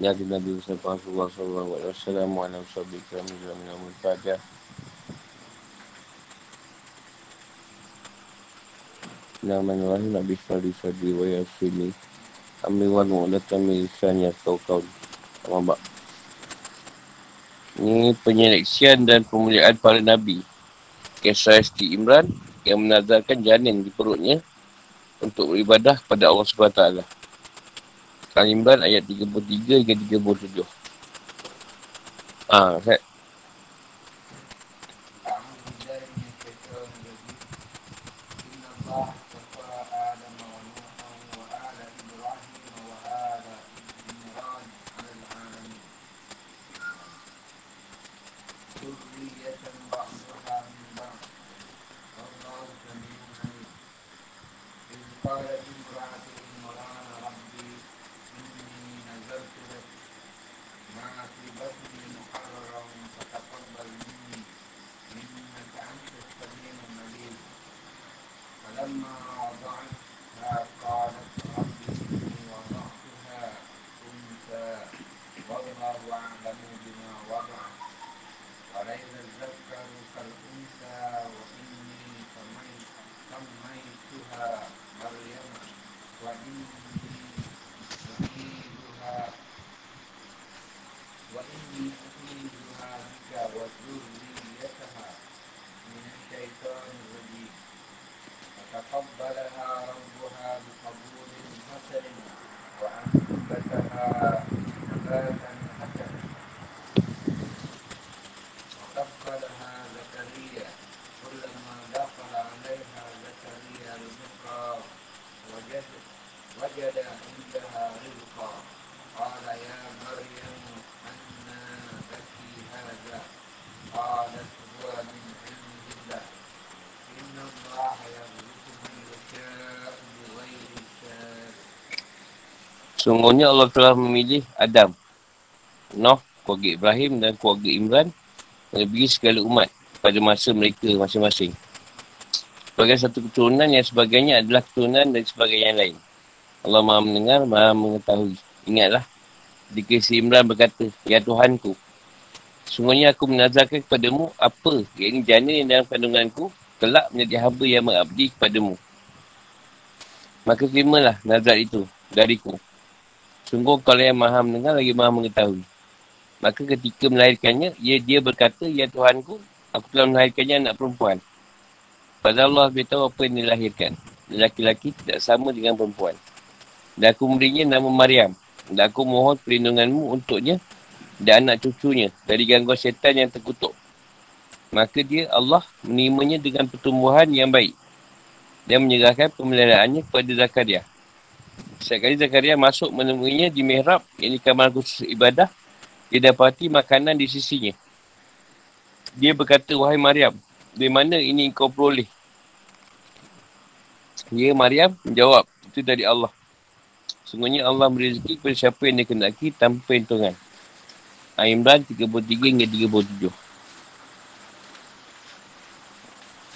Nabi Nabi Mustafa Sallallahu Alaihi Wasallam wa ala sahabi kami dalam nama Fatiha. Nama Nabi Fadi Fadi wa Yasini. Amin wa mu'latan min lisan ya kau kau. Sama Ini penyeleksian dan pemuliaan para Nabi. Kisah Isti Imran yang menazarkan janin di perutnya untuk beribadah kepada Allah SWT. Al-Imran ayat 33 hingga 37. Ah, saya Sungguhnya Allah telah memilih Adam, Noh, keluarga Ibrahim dan keluarga Imran melebihi segala umat pada masa mereka masing-masing. Sebagai satu keturunan yang sebagainya adalah keturunan dan sebagainya yang lain. Allah maha mendengar, maha mengetahui. Ingatlah, jika si Imran berkata, Ya Tuhanku, sungguhnya aku menazarkan kepadamu apa yang ini janin dalam kandunganku kelak menjadi hamba yang mengabdi kepadamu. Maka terimalah nazar itu dariku Sungguh kalau yang maha mendengar lagi maha mengetahui. Maka ketika melahirkannya, ia dia berkata, Ya Tuhanku, aku telah melahirkannya anak perempuan. Pada Allah beritahu apa yang dilahirkan. Lelaki-lelaki tidak sama dengan perempuan. Dan aku memberinya nama Maryam. Dan aku mohon perlindunganmu untuknya dan anak cucunya dari gangguan syaitan yang terkutuk. Maka dia Allah menerimanya dengan pertumbuhan yang baik. Dan menyerahkan pemeliharaannya kepada Zakaria. Setiap kali Zakaria masuk menemuinya di mihrab, yang di kamar khusus ibadah, dia dapati makanan di sisinya. Dia berkata, wahai Maryam, dari mana ini kau peroleh? Dia Maryam menjawab, itu dari Allah. Sungguhnya Allah beri rezeki kepada siapa yang dia kendaki tanpa hitungan. Al-Imran 33 hingga 37.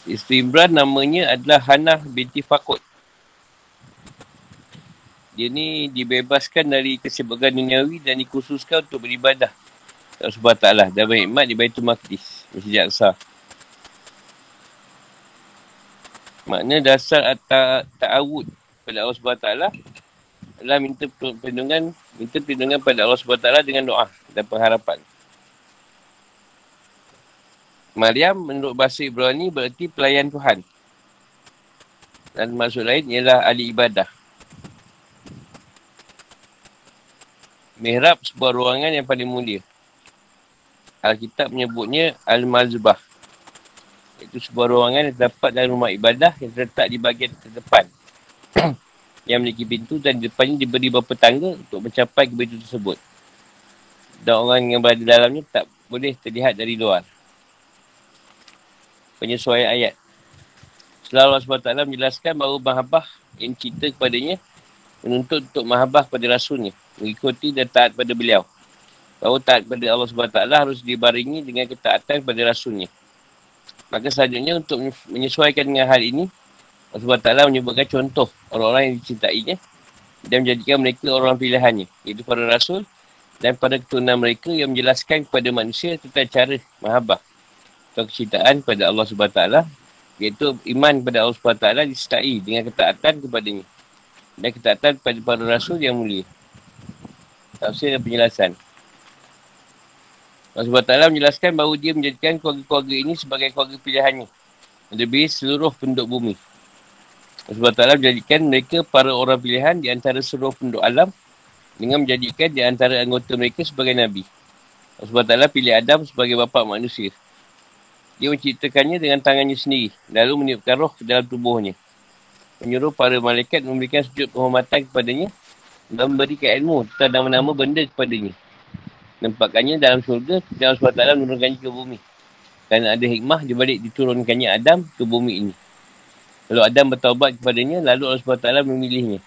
Isteri Imran namanya adalah Hannah binti Fakut. Dia ni dibebaskan dari kesibukan duniawi dan dikhususkan untuk beribadah. Tak sebab taklah. Dan berhikmat di Baitul Maqdis. Masjid Aqsa. Makna dasar atau ta'awud pada Allah SWT adalah minta perlindungan minta perlindungan pada Allah SWT dengan doa dan pengharapan. Maryam menurut bahasa Ibrani berarti pelayan Tuhan. Dan maksud lain ialah ahli ibadah. Mihrab sebuah ruangan yang paling mulia. Alkitab menyebutnya Al-Mazbah. Itu sebuah ruangan yang terdapat dalam rumah ibadah yang terletak di bahagian terdepan. yang memiliki pintu dan di depannya diberi beberapa tangga untuk mencapai ke pintu tersebut. Dan orang yang berada dalamnya tak boleh terlihat dari luar. Penyesuaian ayat. Setelah Allah SWT menjelaskan bahawa mahabah yang cinta kepadanya menuntut untuk mahabah kepada Rasulnya mengikuti dan taat pada beliau. Bahawa taat kepada Allah SWT harus dibaringi dengan ketaatan kepada Rasulnya. Maka selanjutnya untuk menyesuaikan dengan hal ini, Allah SWT menyebutkan contoh orang-orang yang dicintainya dan menjadikan mereka orang pilihannya. Iaitu para Rasul dan pada keturunan mereka yang menjelaskan kepada manusia tentang cara mahabah atau kecintaan kepada Allah SWT iaitu iman kepada Allah SWT disertai dengan ketaatan kepadanya dan ketaatan kepada para rasul yang mulia tafsir dan penjelasan Allah SWT menjelaskan bahawa dia menjadikan keluarga-keluarga ini sebagai keluarga pilihannya lebih seluruh penduduk bumi Allah SWT menjadikan mereka para orang pilihan di antara seluruh penduduk alam dengan menjadikan di antara anggota mereka sebagai Nabi. Allah SWT pilih Adam sebagai bapa manusia. Dia menciptakannya dengan tangannya sendiri, lalu meniupkan roh ke dalam tubuhnya. Menyuruh para malaikat memberikan sujud penghormatan kepadanya dan memberikan ilmu tentang nama-nama benda kepadanya. Nampakkannya dalam surga, dan Allah SWT menurunkannya ke bumi. Kerana ada hikmah di balik diturunkannya Adam ke bumi ini. Lalu Adam bertaubat kepadanya, lalu Allah SWT memilihnya.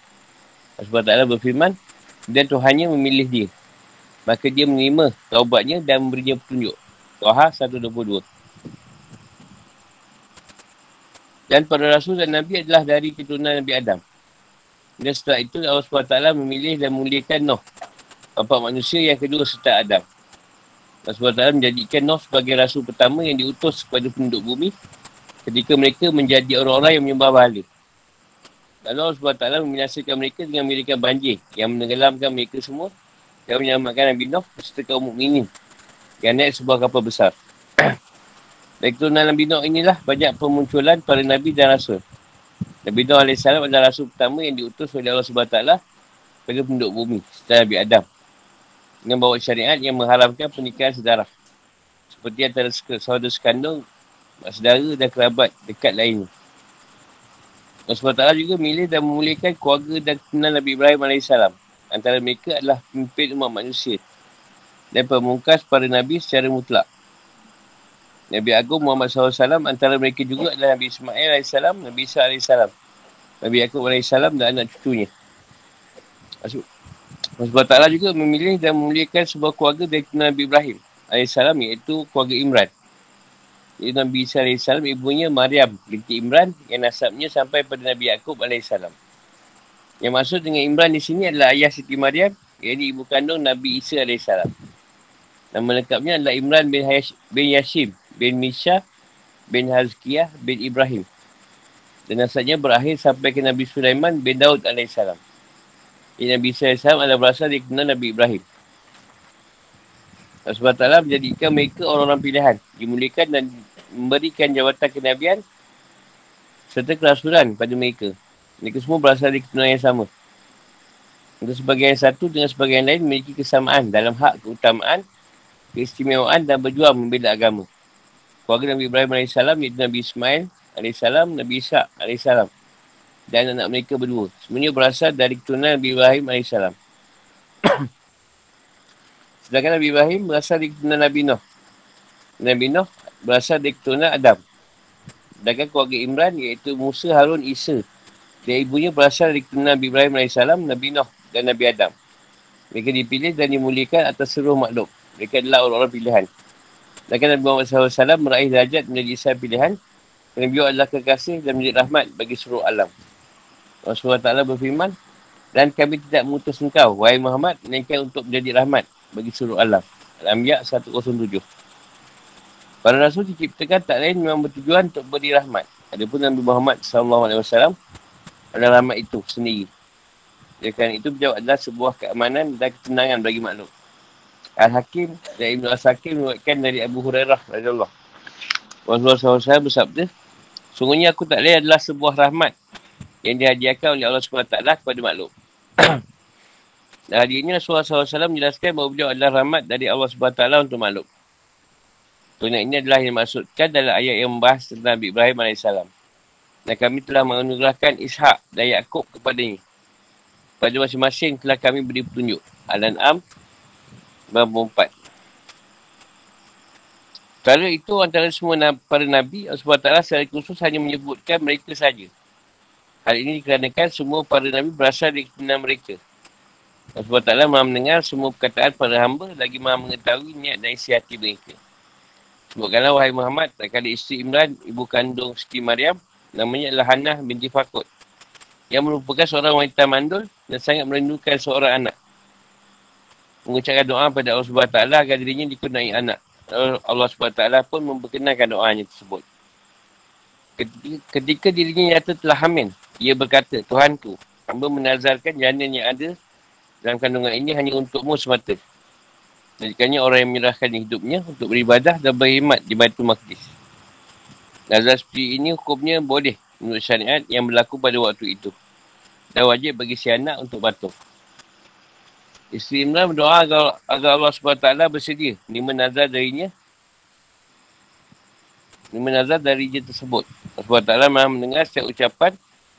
Allah SWT berfirman, dan Tuhannya memilih dia. Maka dia menerima taubatnya dan memberinya petunjuk. Tuhan 122. Dan para Rasul dan Nabi adalah dari keturunan Nabi Adam. Dan setelah itu Allah SWT memilih dan memuliakan Noh. Bapa manusia yang kedua serta Adam. Allah SWT menjadikan Noh sebagai Rasul pertama yang diutus kepada penduduk bumi ketika mereka menjadi orang-orang yang menyembah bahala. Lalu Allah SWT membinasakan mereka dengan memberikan banjir yang menenggelamkan mereka semua dan menyelamatkan Nabi Nuh serta kaum mukminin yang naik sebuah kapal besar. Dari keturunan Nabi Nuh inilah banyak pemunculan para Nabi dan Rasul. Nabi Nuh AS adalah Rasul pertama yang diutus oleh Allah SWT pada penduduk bumi setelah Nabi Adam. Dengan bawa syariat yang mengharamkan pernikahan sedarah. Seperti antara saudara sekandung, saudara dan kerabat dekat lainnya. Allah SWT juga milih dan memuliakan keluarga dan kenal Nabi Ibrahim AS. Antara mereka adalah pemimpin umat manusia dan pemungkas para Nabi secara mutlak. Nabi Agung Muhammad SAW antara mereka juga adalah Nabi Ismail AS, Nabi Isa AS, Nabi Yaakob AS dan anak cucunya. Allah SWT juga memilih dan memuliakan sebuah keluarga dari Nabi Ibrahim AS iaitu keluarga Imran. Iaitu Nabi Isa AS, ibunya Maryam binti Imran yang nasabnya sampai pada Nabi Yaakob AS. Yang maksud dengan Imran di sini adalah ayah Siti Maryam, iaitu ibu kandung Nabi Isa AS. Nama lengkapnya adalah Imran bin, Hayash, bin Yashim bin Misha bin Hazkiyah bin Ibrahim. Dan nasabnya berakhir sampai ke Nabi Sulaiman bin Daud AS. Ini Nabi AS adalah berasal dari kenal Nabi Ibrahim. Allah SWT menjadikan mereka orang-orang pilihan. Dimuliakan dan memberikan jawatan kenabian serta kerasulan pada mereka. Mereka semua berasal dari keturunan yang sama. Untuk sebagian satu dengan sebagian lain memiliki kesamaan dalam hak keutamaan, keistimewaan dan berjuang membela agama. Keluarga Nabi Ibrahim AS iaitu Nabi Ismail AS, Nabi Isa AS dan anak mereka berdua. Semuanya berasal dari keturunan Nabi Ibrahim AS. Sedangkan Nabi Ibrahim berasal dari keturunan Nabi Nuh. Nabi Nuh berasal dari keturunan Adam. Sedangkan keluarga Imran iaitu Musa, Harun, Isa. Dan ibunya berasal dari keturunan Nabi Ibrahim AS, Nabi Nuh dan Nabi Adam. Mereka dipilih dan dimuliakan atas seluruh makhluk. Mereka adalah orang-orang pilihan. Sedangkan Nabi Muhammad SAW meraih derajat menjadi isah pilihan. Kerana beliau adalah kekasih dan menjadi rahmat bagi seluruh alam. Allah SWT berfirman, dan kami tidak mengutus engkau, wahai Muhammad, melainkan untuk menjadi rahmat bagi seluruh alam. Al-Anbiya 107. Para Rasul diciptakan tak lain memang bertujuan untuk beri rahmat. Adapun Nabi Muhammad SAW adalah rahmat itu sendiri. Oleh kerana itu beliau adalah sebuah keamanan dan ketenangan bagi makhluk. Al-Hakim dan Ibn Al-Sakim menguatkan dari Abu Hurairah Rasulullah SAW bersabda, Sungguhnya aku tak lain adalah sebuah rahmat yang dihadiahkan oleh Allah SWT kepada makhluk. Dan hari ini Rasulullah SAW menjelaskan bahawa beliau adalah rahmat dari Allah SWT untuk makhluk. Tunjuk ini adalah yang dimaksudkan dalam ayat yang membahas tentang Nabi Ibrahim AS. Dan kami telah menganugerahkan Ishak dan Yaakob kepadanya. Pada masing-masing telah kami beri petunjuk. Al-An'am 94. Kalau itu antara semua para Nabi, SWT secara khusus hanya menyebutkan mereka saja. Hal ini dikarenakan semua para Nabi berasal dari keturunan mereka. SWT maha mendengar semua perkataan para hamba lagi maha mengetahui niat dan isi hati mereka. Sebutkanlah wahai Muhammad, tak kali isteri Imran, ibu kandung Siti Maryam, namanya adalah Hannah binti Fakut. Yang merupakan seorang wanita mandul dan sangat merindukan seorang anak. Mengucapkan doa pada Allah SWT agar dirinya dikenai anak. Allah SWT pun memperkenalkan doanya tersebut. Ketika, ketika dirinya nyata telah hamil, ia berkata, Tuhanku, hamba menazarkan janin yang ada dalam kandungan ini hanya untukmu semata. Jadikannya orang yang menyerahkan hidupnya untuk beribadah dan berkhidmat di Baitul Maqdis. Nazar seperti ini hukumnya boleh menurut syariat yang berlaku pada waktu itu. Dan wajib bagi si anak untuk batuh. Isteri Imran berdoa agar, agar Allah SWT bersedia lima nazar darinya. Lima nazar dari dia tersebut. Allah SWT maha mendengar setiap ucapan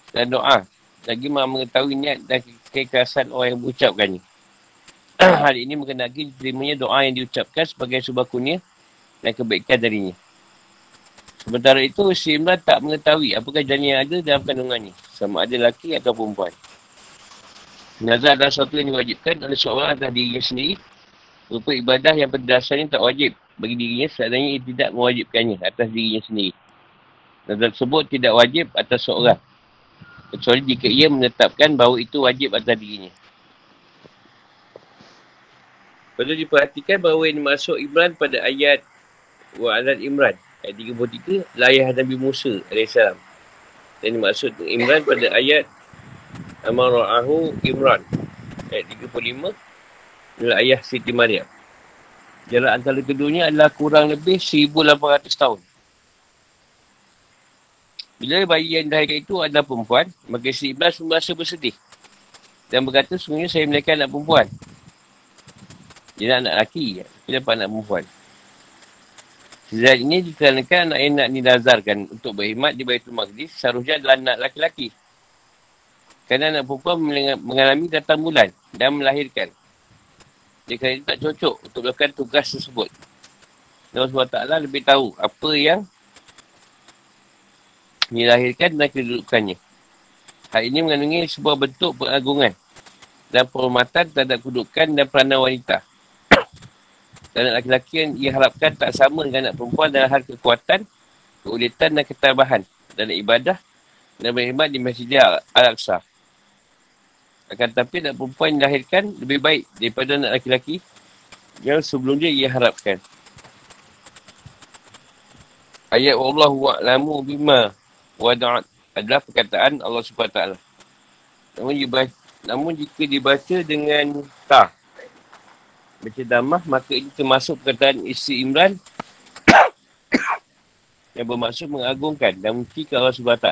dan doa. Lagi maha mengetahui niat dan keikhlasan orang yang mengucapkannya. Hal ini mengenai terimanya doa yang diucapkan sebagai sebuah kunia dan kebaikan darinya. Sementara itu, si Imran tak mengetahui apakah janin yang ada dalam kandungannya. Sama ada lelaki atau perempuan. Nazar adalah sesuatu yang diwajibkan oleh seorang atas dirinya sendiri. Rupa ibadah yang berdasarnya tak wajib bagi dirinya, seandainya ia tidak mewajibkannya atas dirinya sendiri. Nazar tersebut tidak wajib atas seorang. Kecuali jika ia menetapkan bahawa itu wajib atas dirinya. Perlu diperhatikan bahawa yang masuk Imran pada ayat Wa'alat Imran. Ayat 33, layah Nabi Musa AS. Dan dimaksud Imran pada ayat Amara'ahu Imran. Ayat 35. Adalah ayah Siti Maryam. Jarak antara keduanya adalah kurang lebih 1,800 tahun. Bila bayi yang dilahirkan itu adalah perempuan, maka si Iblis merasa bersedih. Dan berkata, sebenarnya saya melahirkan anak perempuan. Dia nak anak lelaki. Dia dapat anak perempuan. Sejak ini dikarenakan anak yang nak dinazarkan untuk berkhidmat di Baitul Maqdis, seharusnya adalah anak lelaki-lelaki. Kerana anak perempuan mengalami datang bulan dan melahirkan. Jika itu tak cocok untuk melakukan tugas tersebut. Allah SWT lebih tahu apa yang dilahirkan dan kedudukannya. Hal ini mengandungi sebuah bentuk pengagungan dan penghormatan terhadap kedudukan dan peranan wanita. dan anak lelaki yang ia harapkan tak sama dengan anak perempuan dalam hal kekuatan, keulitan dan ketabahan dalam ibadah dan berkhidmat di Masjid Al-Aqsa. Akan tetapi anak perempuan yang dilahirkan lebih baik daripada anak lelaki yang sebelum dia ia harapkan. Ayat Allah wa'lamu bima wada'at adalah perkataan Allah SWT. Namun, dibaca, namun jika dibaca dengan ta, baca damah, maka ini termasuk perkataan isi Imran yang bermaksud mengagungkan dan ke Allah SWT.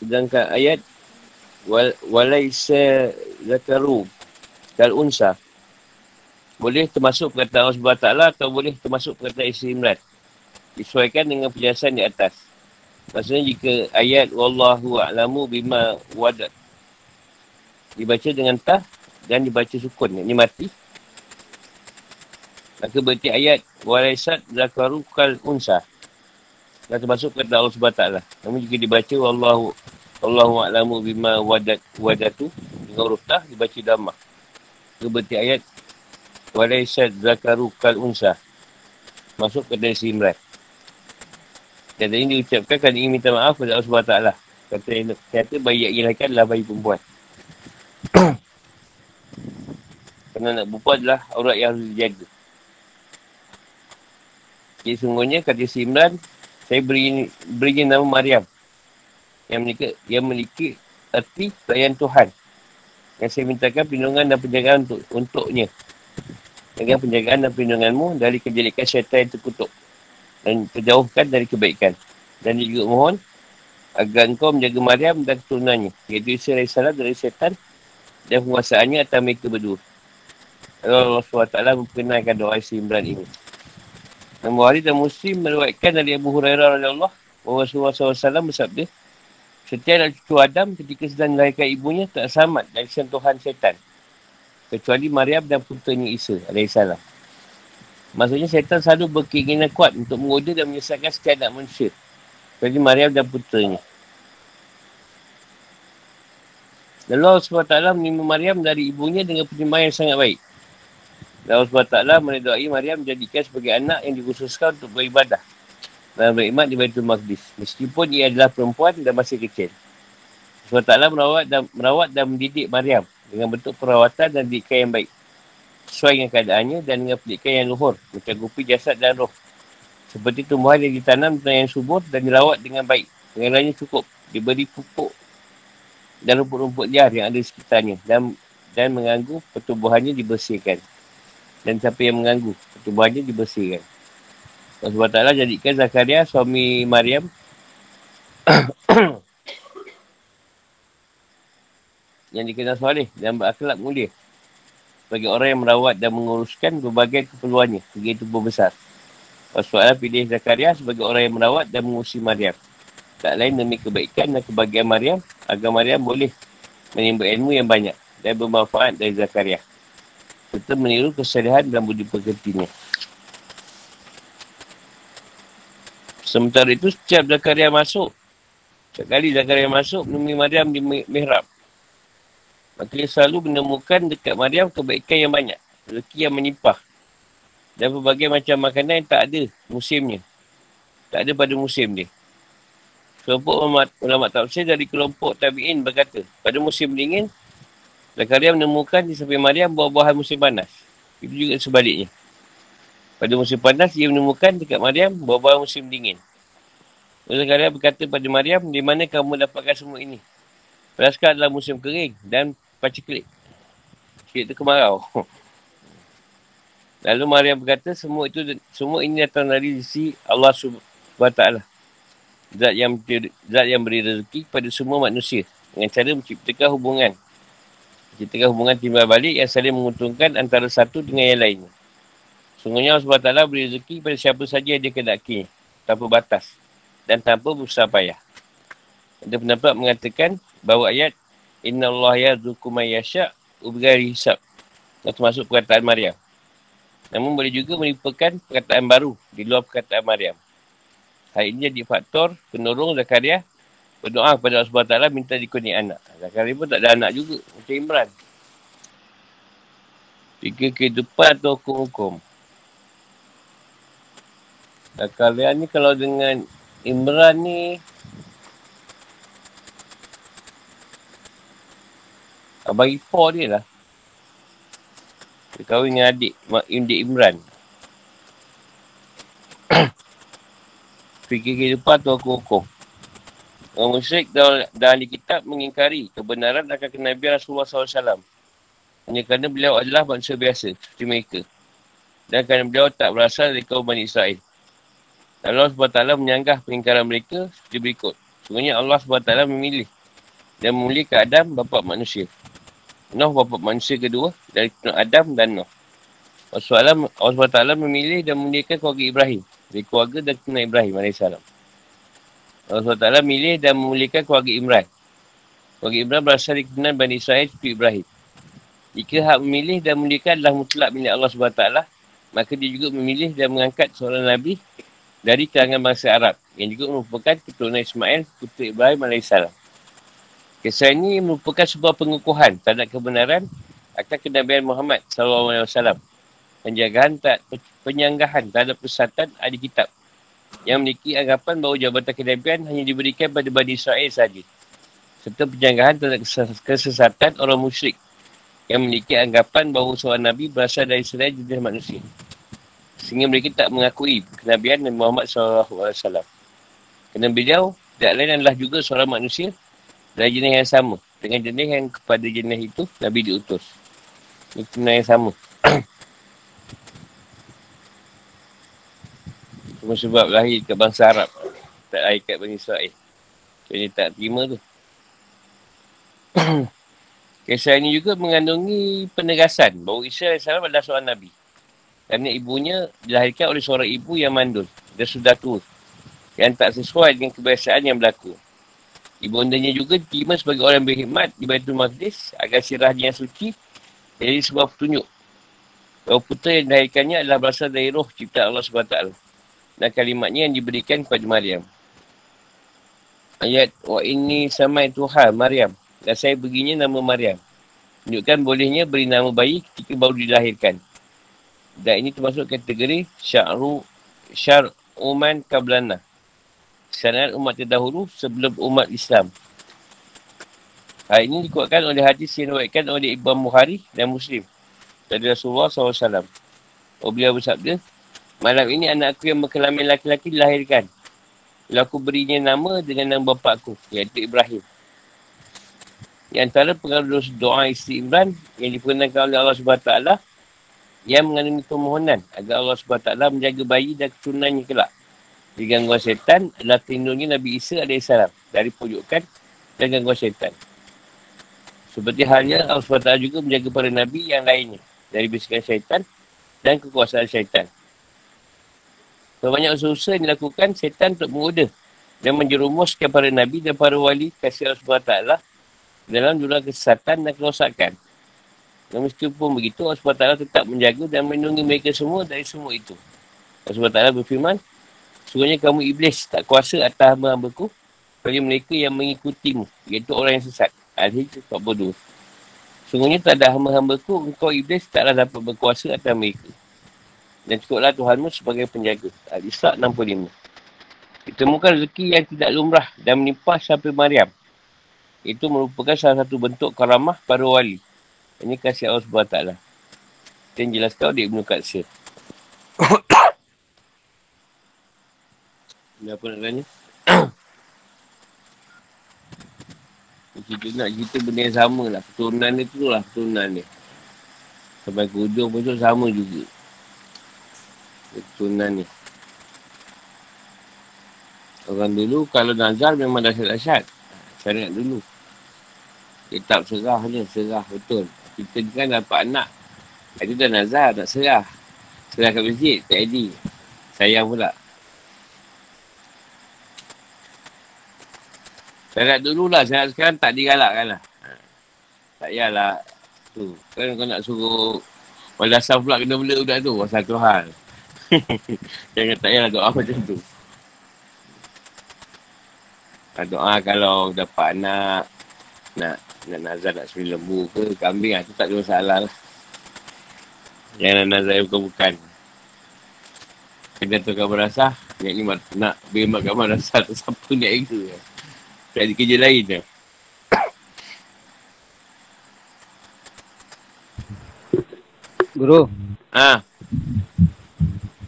Sedangkan ayat wal, walaisa zakaru kal unsa. Boleh termasuk perkataan Allah SWT atau boleh termasuk perkataan isi Imran. Disesuaikan dengan penjelasan di atas. Maksudnya jika ayat wallahu a'lamu bima wadat dibaca dengan tah dan dibaca sukun. Ini mati. Maka berarti ayat walaisat zakaru kal unsa. Dan termasuk perkataan Allah SWT namun jika dibaca wallahu Allahu a'lamu bima wadat wadatu dengan huruf tah dibaca damah. Seperti ayat walaisat zakaru kal unsa. Masuk ke dari Imran. Dan ini diucapkan kan ingin minta maaf kepada Allah SWT. Kata, kata bayi yang ilahkan adalah bayi perempuan. Kerana anak perempuan adalah aurat yang harus dijaga. Jadi sungguhnya kata si Imran, saya beri, beri nama Maryam yang memiliki, yang memiliki erti pelayan Tuhan. Yang saya mintakan perlindungan dan penjagaan untuk untuknya. Dengan penjagaan dan perlindunganmu dari kejelikan syaitan yang terkutuk. Dan terjauhkan dari kebaikan. Dan juga mohon agar engkau menjaga Maryam dan keturunannya. Iaitu Isa AS dari syaitan dan penguasaannya atas mereka berdua. Allah SWT memperkenalkan doa Isa Imran ini. Namun hari dan Muslim meruatkan dari Abu Hurairah Allah bahawa Rasulullah SAW bersabda, Setiap anak cucu Adam ketika sedang melahirkan ibunya tak selamat dari sentuhan syaitan. Kecuali Maryam dan putranya Isa AS. Maksudnya syaitan selalu berkeinginan kuat untuk menggoda dan menyesatkan setiap anak manusia. Kecuali Maryam dan putranya. Dan Allah SWT menimba Maryam dari ibunya dengan pertimbangan yang sangat baik. Dan Allah SWT meredai Maryam menjadikan sebagai anak yang dikhususkan untuk beribadah dan beriman di Baitul Maqdis. Meskipun ia adalah perempuan dan masih kecil. Allah Ta'ala merawat dan, merawat dan mendidik Maryam dengan bentuk perawatan dan didikan yang baik. sesuai dengan keadaannya dan dengan pendidikan yang luhur, mencakupi jasad dan roh. Seperti tumbuhan yang ditanam dengan yang subur dan dirawat dengan baik. Dengan lainnya cukup, diberi pupuk dan rumput-rumput liar yang ada di sekitarnya dan dan mengganggu pertumbuhannya dibersihkan. Dan siapa yang mengganggu pertumbuhannya dibersihkan. Allah Ta'ala jadikan Zakaria suami Maryam yang dikenal soleh dan berakhlak mulia bagi orang yang merawat dan menguruskan berbagai keperluannya hingga tubuh besar. Rasulullah pilih Zakaria sebagai orang yang merawat dan mengurusi Maryam. Tak lain demi kebaikan dan kebahagiaan Maryam agar Maryam boleh menimba ilmu yang banyak dan bermanfaat dari Zakaria. Serta meniru kesalahan dan budi pekertinya. Sementara itu, setiap Zakaria masuk, setiap kali Zakaria masuk, menemui Maryam di mihrab. Maka dia selalu menemukan dekat Maryam kebaikan yang banyak. Rezeki yang menimpah. Dan berbagai macam makanan yang tak ada musimnya. Tak ada pada musim dia. Kelompok ulama tafsir dari kelompok tabi'in berkata, pada musim dingin, Zakaria menemukan di samping Maryam buah-buahan musim panas. Itu juga sebaliknya. Pada musim panas, dia menemukan dekat Maryam buah-buahan musim dingin. Zakaria berkata pada Maryam, di mana kamu dapatkan semua ini? Peraskar adalah musim kering dan paciklik. Cik itu kemarau. Lalu Maryam berkata, semua itu semua ini datang dari sisi Allah SWT. Zat yang, zat yang beri rezeki kepada semua manusia. Dengan cara menciptakan hubungan. Menciptakan hubungan timbal balik yang saling menguntungkan antara satu dengan yang lainnya. Sungguhnya Allah SWT beri rezeki kepada siapa saja yang dia kedaki. Tanpa batas. Dan tanpa berusaha payah. Ada pendapat mengatakan bahawa ayat Inna Allah ya zukumai yasha' ubgari hisab. Dan termasuk perkataan Maryam. Namun boleh juga merupakan perkataan baru di luar perkataan Maryam. Hal ini jadi faktor penolong Zakaria berdoa kepada Allah SWT minta dikuni anak. Zakaria pun tak ada anak juga. Macam Imran. Fikir kehidupan atau hukum-hukum. Zakaria ni kalau dengan Imran ni Abang Ipor dia lah. Dia kahwin dengan adik, Indik Imran. Fikir kehidupan tu aku hukum. Orang musyrik dalam, dalam di kitab mengingkari kebenaran akan kenabian Rasulullah SAW. Hanya kerana beliau adalah manusia biasa seperti mereka. Dan kerana beliau tak berasal dari kaum Bani Israel. Allah SWT menyanggah pengingkaran mereka seperti berikut. Sebenarnya Allah SWT memilih dan memulihkan Adam bapa manusia. Nuh bapa manusia kedua dari Adam dan Nuh. Allah SWT memilih dan memilihkan keluarga Ibrahim dari keluarga dan kena Ibrahim AS. Allah SWT memilih dan memilihkan keluarga Imran. Keluarga Imran berasal dari kebenaran Bani Israel seperti Ibrahim. Jika hak memilih dan memilihkan adalah mutlak milik Allah SWT, maka dia juga memilih dan mengangkat seorang Nabi dari kalangan bangsa Arab yang juga merupakan keturunan Ismail, putera Ibrahim AS. Kisah ini merupakan sebuah pengukuhan terhadap kebenaran akan kenabian Muhammad SAW. Penjagaan tak, penyanggahan terhadap persatan ahli kitab yang memiliki anggapan bahawa jabatan kenabian hanya diberikan pada Bani Israel sahaja. Serta penjanggahan terhadap kesesatan orang musyrik yang memiliki anggapan bahawa seorang Nabi berasal dari selain jenis manusia. Sehingga mereka tak mengakui kenabian Nabi Muhammad SAW. Kerana beliau tidak lain adalah juga seorang manusia dari jenis yang sama. Dengan jenis yang kepada jenis itu, Nabi diutus. Ini kena yang sama. Cuma sebab lahir kat bangsa Arab. Tak lahir kat Bani Israel. Jadi tak terima tu. Kisah ini juga mengandungi penegasan bahawa Isa AS adalah seorang Nabi. Kerana ibunya dilahirkan oleh seorang ibu yang mandul. Dia sudah tua. Yang tak sesuai dengan kebiasaan yang berlaku. Ibundanya juga diterima sebagai orang berkhidmat di Baitul Maqdis agar sirahnya yang suci jadi sebuah petunjuk. Bahawa putera yang dilahirkannya adalah berasal dari roh cipta Allah SWT. Dan kalimatnya yang diberikan kepada Maryam. Ayat wa ini samai Tuhan Maryam. Dan saya begini nama Maryam. Menunjukkan bolehnya beri nama bayi ketika baru dilahirkan. Dan ini termasuk kategori syar'u syar'uman kablana kesalahan umat terdahulu sebelum umat Islam. Hal ini dikuatkan oleh hadis yang diwakilkan oleh Ibn Muhari dan Muslim. dari Rasulullah SAW. Oh, beliau bersabda, Malam ini anak aku yang berkelamin laki-laki dilahirkan. Lalu aku berinya nama dengan nama bapa aku, iaitu Ibrahim. Di antara pengaruh doa isteri Imran yang diperkenankan oleh Allah SWT yang mengandungi permohonan agar Allah SWT menjaga bayi dan keturunannya kelak. Di gangguan setan adalah terlindungnya Nabi Isa AS dari pujukan dan gangguan setan. Seperti halnya Allah SWT juga menjaga para Nabi yang lainnya dari bisikan syaitan dan kekuasaan syaitan. Banyak usaha yang dilakukan setan untuk menggoda dan menjerumuskan para Nabi dan para wali kasih Allah SWT dalam jurang kesesatan dan kerosakan. Dan meskipun begitu, Allah SWT tetap menjaga dan melindungi mereka semua dari semua itu. Allah SWT berfirman, Sungguhnya kamu iblis tak kuasa atas hamba-hamba ku bagi mereka yang mengikutimu, iaitu orang yang sesat. Al-Hijr 42. Sungguhnya tak ada hamba-hamba ku, engkau iblis taklah dapat berkuasa atas mereka. Dan cukuplah Tuhanmu sebagai penjaga. Al-Isra' 65. Ditemukan rezeki yang tidak lumrah dan menimpa sampai Maryam. Itu merupakan salah satu bentuk karamah para wali. Ini kasih Allah SWT. Itu yang jelaskan oleh Ibn Qatsir. Ini apa nak tanya? Kita nak cerita benda yang sama lah. Keturunan dia tu lah keturunan dia. Sampai ke ujung pun sama juga keturunan ni. Orang dulu kalau nazar memang dah dahsyat. Syariat dulu. Kitab serah ni, serah betul. Kita kan dapat anak. Itu dah nazar, nak serah. Serah kat masjid, tak ID. Sayang pula. Syariat dulu lah, syariat sekarang tak digalakkan lah. Tak payahlah. Tu. Kan kau nak suruh Malasah pula kena bela budak tu. Pasal Tuhan. Jangan tak payah doa macam tu. Doa kalau dapat anak, nak nak nazar nak sembilan lembu ke kambing lah. Tu tak ada masalah lah. Jangan nazar yang bukan-bukan. Kena tu kau berasa, yang ni nak beri makan marasah tu siapa ni ego. Tak ada kerja lain dah. Guru. Ah.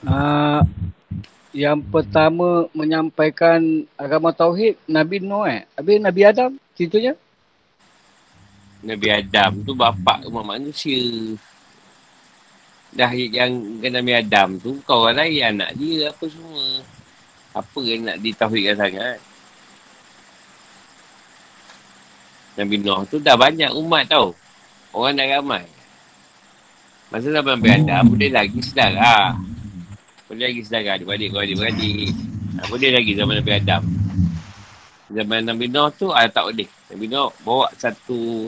Uh, yang pertama menyampaikan agama Tauhid Nabi Nuh eh. Habis Nabi Adam ceritanya? Nabi Adam tu bapa umat manusia. Dah yang Nabi Adam tu kau orang lain anak dia apa semua. Apa yang nak ditauhidkan sangat. Nabi Nuh tu dah banyak umat tau. Orang dah ramai. Masa zaman Nabi Adam boleh lagi sedar lah. Boleh lagi sedara adik-adik kau adik-beradik. Ha, boleh lagi zaman Nabi Adam. Zaman Nabi Nuh tu ah, tak boleh. Nabi Nuh bawa satu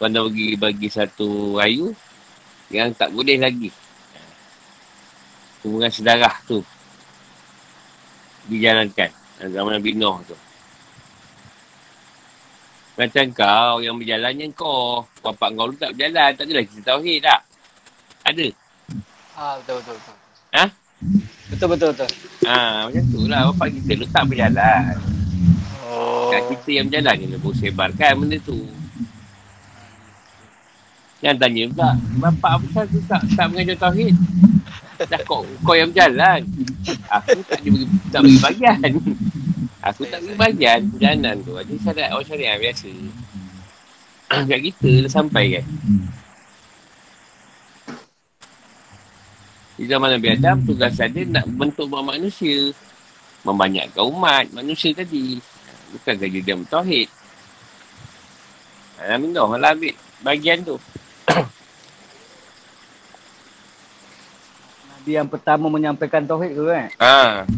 tuan dah bagi, bagi satu rayu yang tak boleh lagi. Hubungan sedarah tu dijalankan zaman Nabi Nuh tu. Macam kau yang berjalannya kau. Bapak kau tu tak berjalan. Tak adalah kita tauhid tak? Ada? Ah, betul, betul, betul. Ha? Betul betul betul. Ha, macam tu lah. Bapak kita lu tak berjalan. Oh. Kat kita yang berjalan ni lebih sebarkan benda tu. Jangan tanya pula. Bapak apa tu tak, tak mengajar tauhid? Dah kau, kau yang berjalan. Aku tak bagi, tak bagi bagian. Aku tak bagi bagian perjalanan tu. Ada syariat, orang syariat biasa. Kat kita dah sampai kan. Di zaman Nabi Adam, tugas dia nak bentuk umat manusia. Membanyakkan umat manusia tadi. Bukan saja dia bertauhid. Nabi Nuh lah ambil bagian tu. Nabi yang pertama menyampaikan tauhid tu kan? Ha.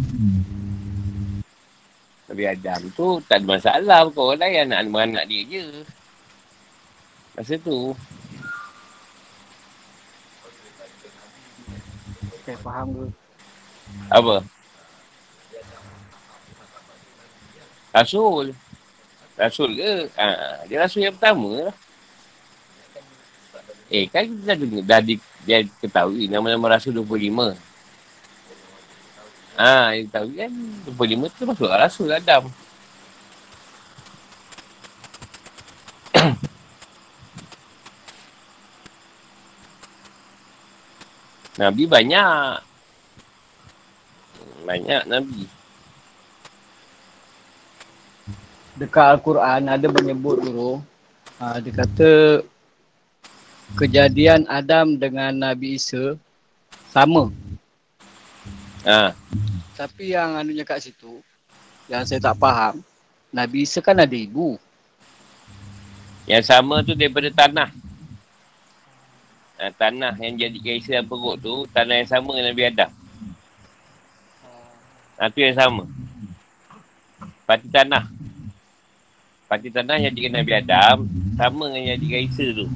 Nabi Adam tu tak ada masalah. Bukan orang lain anak-anak dia je. Masa tu. Okay, faham ke? Apa? Rasul. Rasul ke? Ha, dia rasul yang pertama lah. Eh, kan kita dah dengar, dah di, dia ketahui nama-nama Rasul 25. Ah, ha, dia tahu kan 25 tu masuk Rasul Adam. Nabi banyak. Banyak Nabi. Dekat Al-Quran ada menyebut dulu. Uh, dia kata kejadian Adam dengan Nabi Isa sama. Ha. Tapi yang anunya kat situ, yang saya tak faham, Nabi Isa kan ada ibu. Yang sama tu daripada tanah. Ha, tanah yang jadi kaisar yang perut tu, tanah yang sama dengan Nabi Adam. Ha, tu yang sama. Pati tanah. Pati tanah yang jadikan Nabi Adam, sama dengan yang jadi kaisar tu.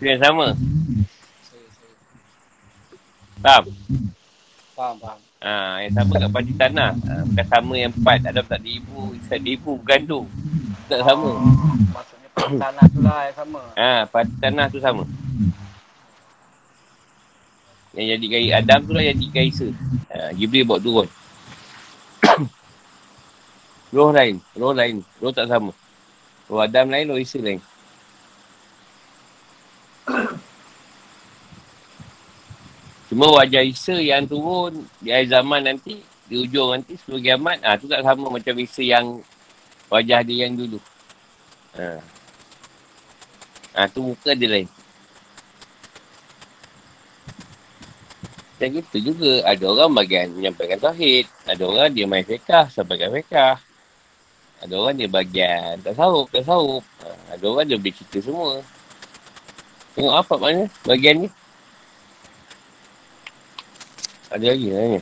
Tu yang sama. Faham? Faham, faham. Ha, yang sama kat pati tanah. Ha, bukan sama yang empat. Adam tak ada ibu. Isa ada ibu. Bukan tu. Tak sama. Maksudnya tanah tu lah yang sama. Ha, pati tanah tu sama. Yang jadi kai Adam tu lah yang jadi kaisa. Ha, Jibril bawa turun. roh lain. Roh lain. Roh tak sama. Roh Adam lain, roh Isa lain. Cuma wajah Isa yang turun di akhir zaman nanti, di ujung nanti, sebelum kiamat, ah ha, tu tak sama macam Isa yang wajah dia yang dulu. Ha. Ha, tu muka dia lain. Dan gitu juga, ada orang bagian menyampaikan tauhid. Ada orang dia main fiqah, sampaikan fiqah. Ada orang dia bagian tasawuf, tasawuf. Ha, ada orang dia boleh cerita semua. Tengok apa mana bagian ni. Ada lagi nanya.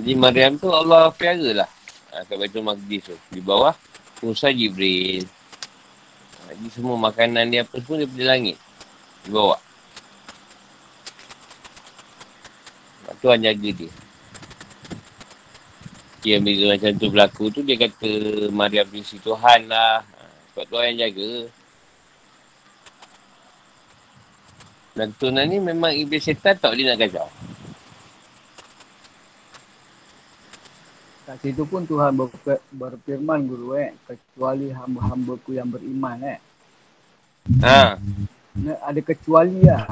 Jadi Maryam tu Allah piara lah. Ha, kat Baitul Maqdis tu. Di bawah Musa Jibril. Jadi semua makanan dia apa semua daripada langit. Bawa. Tuhan jaga dia. Dia bila macam tu berlaku tu dia kata Maryam binti Tuhan lah. Sebab Tuhan yang jaga. Dan tunan ni memang iblis setan tak dia nak kacau. Kat situ pun Tuhan berfirman guru eh. Kecuali hamba-hamba ku yang beriman eh. Ha. Ada kecuali lah.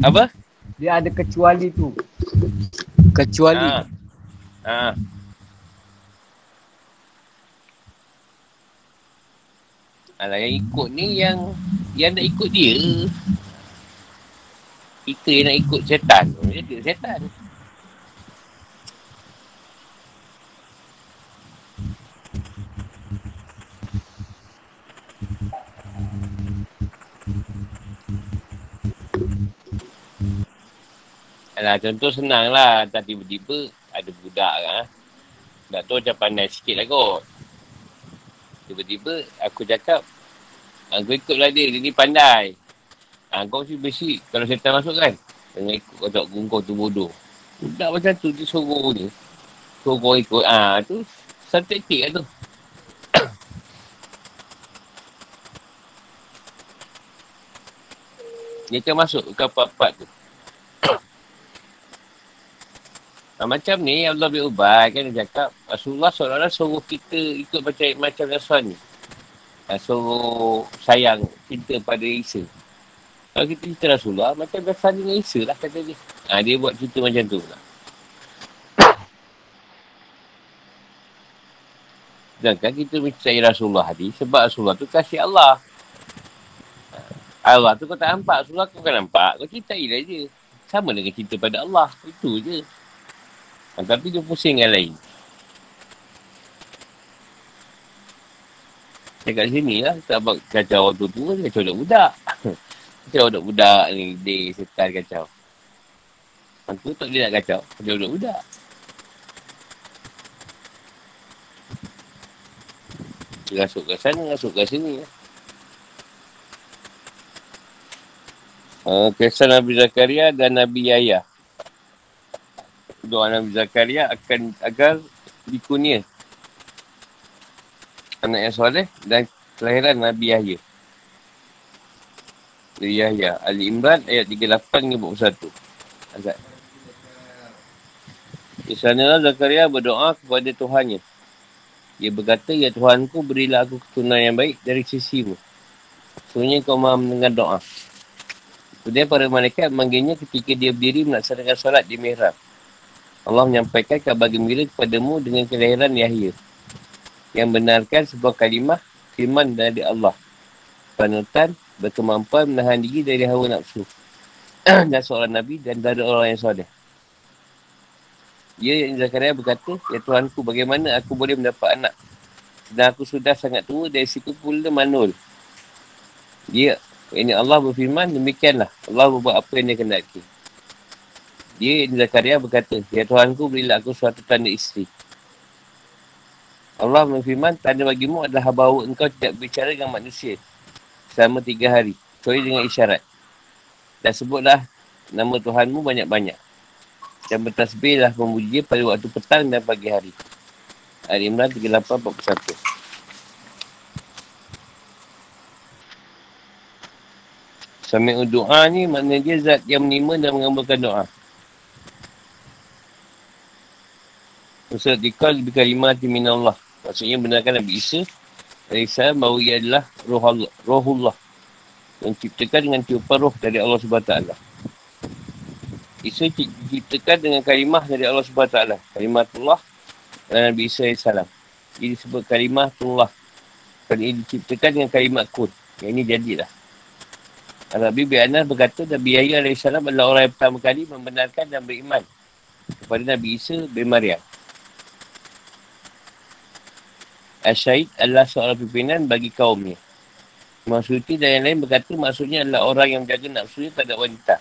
Apa? Dia ada kecuali tu. Kecuali. Ha. ha. Alah yang ikut ni yang yang nak ikut dia. Kita yang nak ikut setan. Dia setan. Alah, contoh senang lah. Tak tiba-tiba ada budak kan. Tak tahu macam pandai sikit lah kot. Tiba-tiba aku cakap, aku ikutlah dia, dia ni pandai. Ha, kau mesti basic kalau setan masuk kan. Jangan ikut kau tak kau tu bodoh. Budak macam tu, dia suruh ni. Suruh kau ikut. Ha, tu, satu taktik lah tu. dia akan masuk ke part-part tu. Ha, macam ni Allah boleh ubah kan dia cakap Rasulullah seolah-olah suruh kita ikut macam macam Rasul ni. Ha, suruh sayang cinta pada Isa. Kalau kita cerita Rasulullah macam Rasul dengan Isa lah kata dia. Ha, dia buat cerita macam tu lah. Sedangkan kita mencari Rasulullah ni sebab Rasulullah tu kasih Allah. Ha, Allah tu kau tak nampak. Rasulullah kau kan nampak. Kau cintai lah je. Sama dengan cinta pada Allah. Itu je. Ha, tapi dia pusing dengan lain. Dekat sini lah, tak kacau orang tua-tua, kacau budak-budak. kacau budak-budak ni, dia setan kacau. Tu tak dia nak kacau, kacau budak-budak. Dia rasuk kat sana, rasuk kat sini. Uh, kisah Nabi Zakaria dan Nabi Yahya doa Nabi Zakaria akan agar dikunia anak yang soleh dan kelahiran Nabi Yahya. Nabi Yahya. Ali Imran ayat 38 hingga 41. Azad. Di sana Zakaria berdoa kepada Tuhannya. Dia berkata, Ya Tuhanku, berilah aku keturunan yang baik dari sisimu. Sebenarnya kau maha mendengar doa. Kemudian para malaikat memanggilnya ketika dia berdiri melaksanakan solat di mihrab. Allah menyampaikan kabar gembira kepadamu dengan kelahiran Yahya. Yang benarkan sebuah kalimah firman dari Allah. Panutan berkemampuan menahan diri dari hawa nafsu. dan seorang Nabi dan dari orang yang soleh. Dia yang Zakaria berkata, Ya Tuhanku, bagaimana aku boleh mendapat anak? Sedang aku sudah sangat tua dari situ pula manul. Dia ini Allah berfirman, demikianlah. Allah berbuat apa yang dia kendaki. Dia, Zakaria berkata, Ya Tuhanku, berilah aku suatu tanda isteri. Allah berfirman, tanda bagimu adalah bahawa engkau tidak berbicara dengan manusia selama tiga hari. Kecuali dengan isyarat. Dan sebutlah nama Tuhanmu banyak-banyak. Dan bertasbihlah memuji pada waktu petang dan pagi hari. Ali Imran 38 41. Sami'u doa ni maknanya dia zat yang menerima dan mengambulkan doa. Usaha dikal lebih kalimah di Allah. Maksudnya benarkan Nabi Isa saya bahawa ia adalah roh Allah, rohullah yang diciptakan dengan tiupan roh dari Allah SWT. Isa diciptakan dengan kalimah dari Allah SWT. Kalimatullah dan Nabi Isa AS. Ia disebut kalimah Tullah. Kerana ia diciptakan dengan kalimat kun. Yang ini jadilah. Nabi Bi'anas berkata Nabi Yahya AS adalah orang yang pertama kali membenarkan dan beriman kepada Nabi Isa bin Maryam. Asyid adalah seorang pimpinan bagi kaumnya. Maksudnya dan yang lain berkata maksudnya adalah orang yang menjaga nafsu tak ada wanita.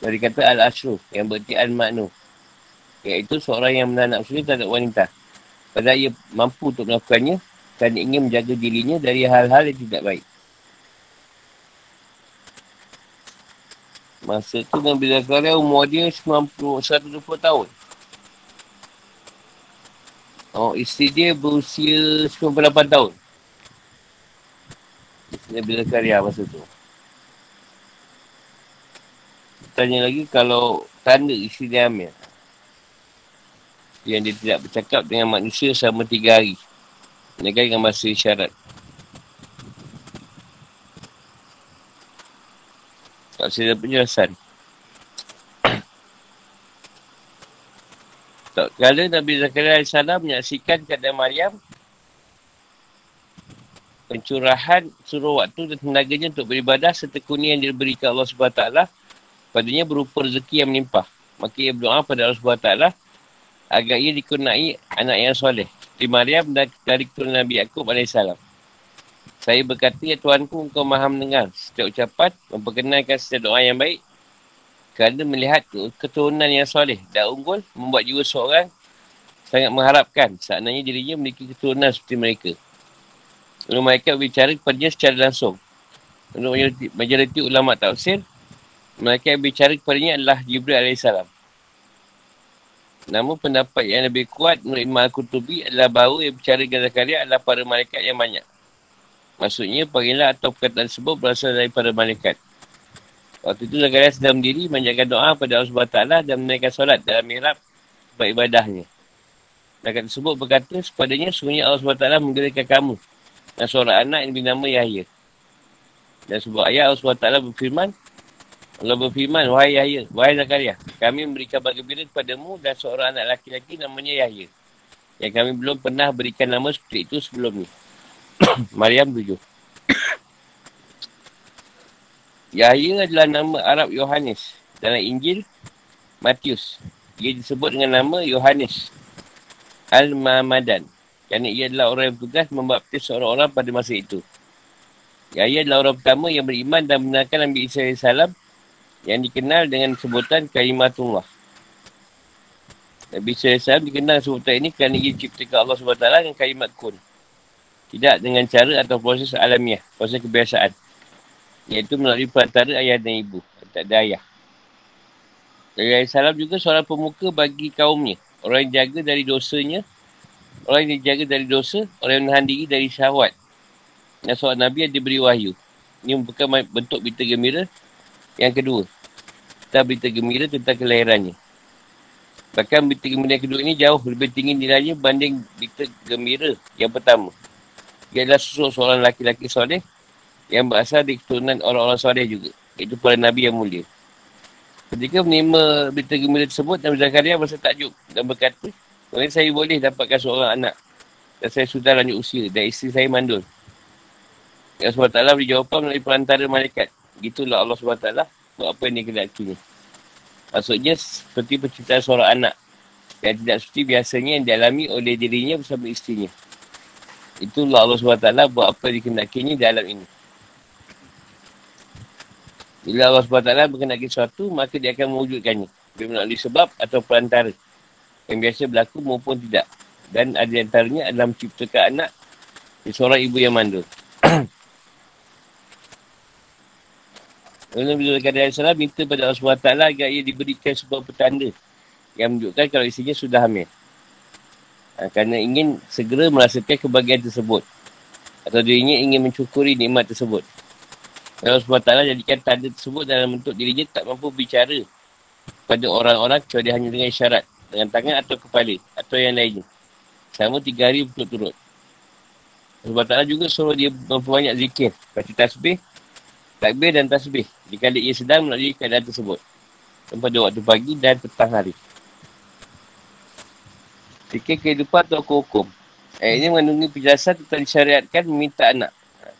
Dari kata Al-Ashru yang berarti Al-Ma'nu. Iaitu seorang yang menahan nafsu tak ada wanita. Padahal ia mampu untuk melakukannya dan ingin menjaga dirinya dari hal-hal yang tidak baik. Masa tu Nabi Zakaria umur dia 90, 120 tahun. Oh, isteri dia berusia 98 tahun. Nabi Zakaria masa tu. Tanya lagi kalau tanda isteri dia hamil. Yang dia tidak bercakap dengan manusia selama 3 hari. Kan dengan masa syarat. Tak saya penjelasan. Tak kala Nabi Zakaria AS menyaksikan keadaan Maryam pencurahan suruh waktu dan tenaganya untuk beribadah serta yang diberikan Allah SWT padanya berupa rezeki yang melimpah. Maka ia berdoa pada Allah SWT agar ia dikunai anak yang soleh. Di Maryam dan dari keturunan Nabi Yaakob AS. Saya berkata, ya Tuanku, engkau maha mendengar setiap ucapan, memperkenalkan setiap doa yang baik. Kerana melihat keturunan yang soleh dan unggul, membuat jiwa seorang sangat mengharapkan seandainya dirinya memiliki keturunan seperti mereka. Lalu mereka berbicara kepadanya secara langsung. Untuk majoriti, majoriti ulama tafsir, mereka berbicara kepadanya adalah Jibril AS. Namun pendapat yang lebih kuat menurut Imam Al-Qutubi adalah bahawa yang berbicara dengan Zakaria adalah para malaikat yang banyak. Maksudnya panggilan atau perkataan tersebut berasal daripada malaikat. Waktu itu Zakaria sedang berdiri menjaga doa pada Allah SWT dan menaikkan solat dalam mihrab buat ibadahnya. Malaikat tersebut berkata sepadanya sebenarnya Allah SWT menggerikan kamu dan seorang anak yang bernama Yahya. Dan sebuah ayat Allah SWT berfirman Allah berfirman, Wahai Yahya, Wahai Zakaria, kami memberikan kabar gembira kepadamu dan seorang anak laki-laki namanya Yahya. Yang kami belum pernah berikan nama seperti itu sebelum ni. Maryam tujuh. Yahya adalah nama Arab Yohanes. Dalam Injil, Matius. Ia disebut dengan nama Yohanes Al-Mamadan. Kerana ia adalah orang yang bertugas membaptis seorang orang pada masa itu. Yahya adalah orang pertama yang beriman dan benarkan Nabi Isa AS yang dikenal dengan sebutan Kalimatullah. Nabi Isa AS dikenal sebutan ini kerana ia diciptakan Allah SWT dengan kalimat kun. Tidak dengan cara atau proses alamiah, proses kebiasaan. Iaitu melalui perantara ayah dan ibu. Tak ada ayah. Nabi Salam juga seorang pemuka bagi kaumnya. Orang yang jaga dari dosanya. Orang yang jaga dari dosa. Orang yang menahan diri dari syahwat. Dan seorang Nabi yang diberi wahyu. Ini merupakan bentuk berita gembira. Yang kedua. Kita berita gembira tentang kelahirannya. Bahkan berita gembira kedua ini jauh lebih tinggi nilainya banding berita gembira yang pertama. Ia adalah seorang laki-laki soleh yang berasal dari keturunan orang-orang soleh juga. Itu para Nabi yang mulia. Ketika menerima berita gembira tersebut, Nabi Zakaria berasa takjub dan berkata, Mungkin saya boleh dapatkan seorang anak dan saya sudah lanjut usia dan isteri saya mandul. Ya SWT beri jawapan melalui perantara malaikat. Gitulah Allah SWT buat apa yang dia kenakinya. Maksudnya seperti penciptaan seorang anak yang tidak seperti biasanya yang dialami oleh dirinya bersama isterinya. Itulah Allah SWT buat apa yang dikenakinya dalam ini. Bila Allah SWT berkenaki sesuatu, maka dia akan mewujudkannya. Dia melalui sebab atau perantara. Yang biasa berlaku maupun tidak. Dan ada antaranya adalah menciptakan anak di seorang ibu yang mandul. Nabi Zulkarnain AS minta pada Allah SWT agar ia diberikan sebuah petanda yang menunjukkan kalau isinya sudah hamil. Ha, kerana ingin segera merasakan kebahagiaan tersebut. Atau dia ingin mencukuri nikmat tersebut. Allah SWT jadikan tanda tersebut dalam bentuk dirinya tak mampu bicara pada orang-orang kecuali hanya dengan isyarat. Dengan tangan atau kepala. Atau yang lainnya. Selama tiga hari berturut-turut. Allah SWT juga suruh dia memperbanyak zikir. Baca tasbih takbir dan tasbih dikali ia sedang melalui keadaan tersebut pada waktu pagi dan petang hari. Fikir kehidupan atau hukum. Eh, ini mengandungi penjelasan tentang disyariatkan meminta anak.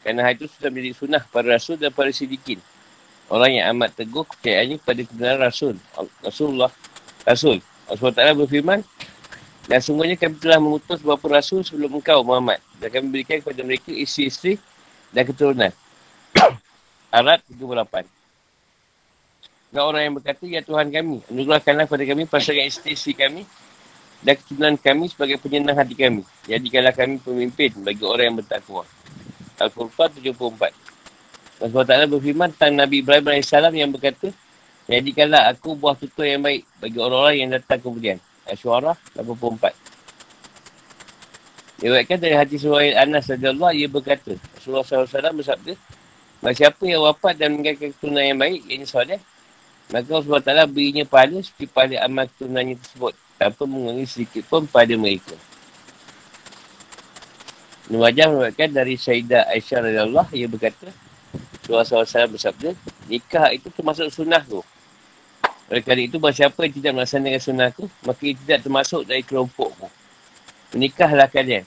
Kerana hal itu sudah menjadi sunnah para rasul dan para sidikin. Orang yang amat teguh kepercayaannya pada kebenaran rasul. Rasulullah. Rasul. Allah SWT berfirman, dan sungguhnya kami telah mengutus beberapa rasul sebelum engkau Muhammad. Dan kami berikan kepada mereka isteri-isteri dan keturunan. Arad 38. Dan orang yang berkata, Ya Tuhan kami, anugerahkanlah kepada kami pasangan isteri kami dan keturunan kami sebagai penyenang hati kami. Jadikanlah kami pemimpin bagi orang yang bertakwa. Al-Qur'an 74. Allah Ta'ala berfirman tentang Nabi Ibrahim AS yang berkata, Jadikanlah aku buah tutur yang baik bagi orang-orang yang datang kemudian. Al-Syuarah 84. Dia berkata dari hati surah Anas radhiyallahu ia berkata, Rasulullah SAW bersabda, Bahawa siapa yang wafat dan meninggalkan keturunan yang baik, yang soleh, maka Allah SWT berinya pahala seperti pahala amal keturunannya tersebut tanpa mengurangi sedikit pun pada mereka. Ini wajah merupakan dari Syaidah Aisyah Allah ia berkata, Rasulullah SAW bersabda, nikah itu termasuk sunnah tu. Oleh kerana itu, bahawa siapa yang tidak melaksanakan sunnah tu, maka ia tidak termasuk dari kelompokku. Menikahlah kalian.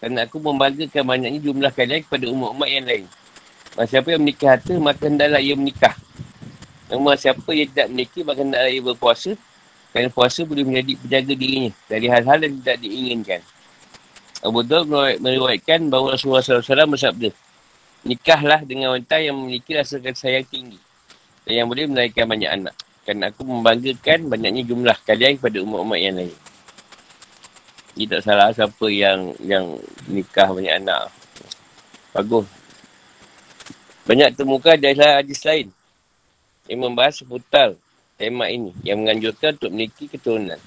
Kerana aku membanggakan banyaknya jumlah kalian kepada umat-umat yang lain. Maka siapa yang menikah harta, maka hendaklah ia menikah. Namun siapa yang tidak menikah, maka hendaklah ia berpuasa. Kerana puasa boleh menjadi penjaga dirinya dari hal-hal yang tidak diinginkan. Abu Dhabi meriwayatkan bahawa Rasulullah SAW bersabda, Nikahlah dengan wanita yang memiliki rasa kasih sayang tinggi dan yang boleh melahirkan banyak anak. Kerana aku membanggakan banyaknya jumlah kalian kepada umat-umat yang lain. Ini tak salah siapa yang yang nikah banyak anak. Bagus. Banyak temukan adalah hadis lain yang membahas seputar tema ini yang menganjurkan untuk memiliki keturunan.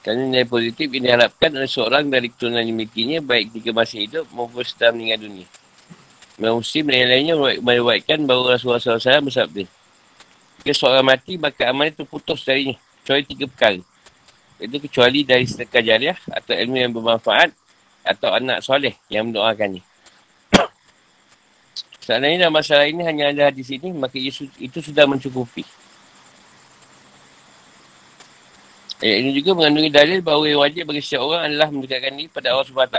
Kerana nilai positif ini diharapkan oleh seorang dari keturunan yang baik ketika masih hidup maupun setelah meninggal dunia. Imam Muslim dan lainnya meriwayatkan bahawa Rasulullah SAW bersabda Jika seorang mati, maka amalnya terputus darinya. Kecuali tiga perkara. Itu kecuali dari sedekah jariah atau ilmu yang bermanfaat atau anak soleh yang mendoakannya. Seandainya dalam masalah ini hanya ada hadis ini, maka itu sudah mencukupi. Ayat ini juga mengandungi dalil bahawa yang wajib bagi setiap orang adalah mendekatkan diri pada Allah SWT.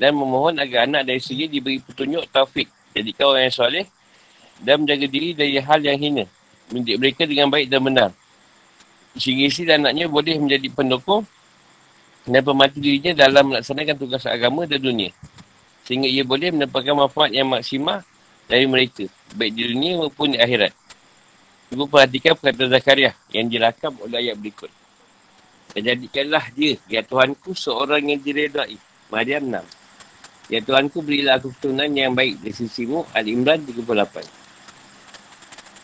Dan memohon agar anak dari segi diberi petunjuk taufik. Jadikan orang yang soleh dan menjaga diri dari hal yang hina. Mendidik mereka dengan baik dan benar. Sehingga isi dan anaknya boleh menjadi pendukung dan pembantu dirinya dalam melaksanakan tugas agama dan dunia. Sehingga ia boleh mendapatkan manfaat yang maksimal dari mereka, baik di dunia maupun di akhirat. Ibu perhatikan perkataan Zakaria yang dirakam oleh ayat berikut. Dan jadikanlah dia, ya Tuhanku, seorang yang diredai. Maryam 6. Ya Tuhanku, berilah aku keturunan yang baik di sisimu. Al-Imran 38.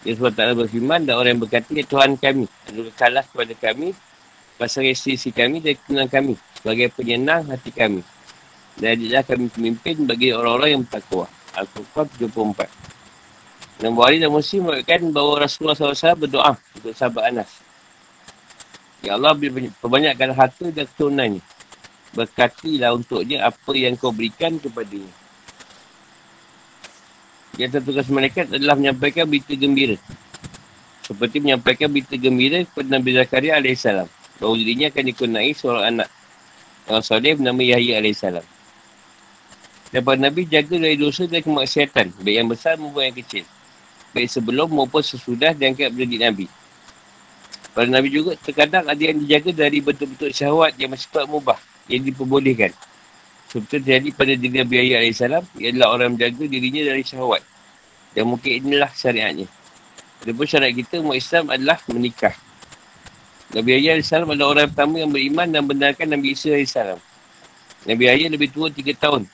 Ya SWT berfirman dan orang yang berkata, Ya Tuhan kami, anugerahkanlah kepada kami, pasal sisi kami dan keturunan kami, sebagai penyenang hati kami. Dan jadilah kami pemimpin bagi orang-orang yang bertakwa. Al-Qur'an 74. Dan Bukhari dan Muslim mengatakan bahawa Rasulullah SAW berdoa untuk sahabat Anas. Ya Allah perbanyakkan harta dan keturunannya. Berkatilah untuknya apa yang kau berikan kepadanya. Yang tertugas malaikat adalah menyampaikan berita gembira. Seperti menyampaikan berita gembira kepada Nabi Zakaria AS. Bahawa dirinya akan dikunai seorang anak. Yang soleh bernama Yahya AS. Dan para Nabi jaga dari dosa dan kemaksiatan. Baik yang besar maupun yang kecil. Baik sebelum maupun sesudah diangkat menjadi Nabi. Para Nabi juga terkadang ada yang dijaga dari betul-betul syahwat yang tak mubah. Yang diperbolehkan. Seperti terjadi pada diri Nabi Ayah AS. Ia adalah orang menjaga dirinya dari syahwat. Dan mungkin inilah syariatnya. Adapun syariat kita, umat Islam adalah menikah. Nabi Ayah AS adalah orang pertama yang beriman dan benarkan Nabi Isa AS. Nabi Ayah lebih tua 3 tahun.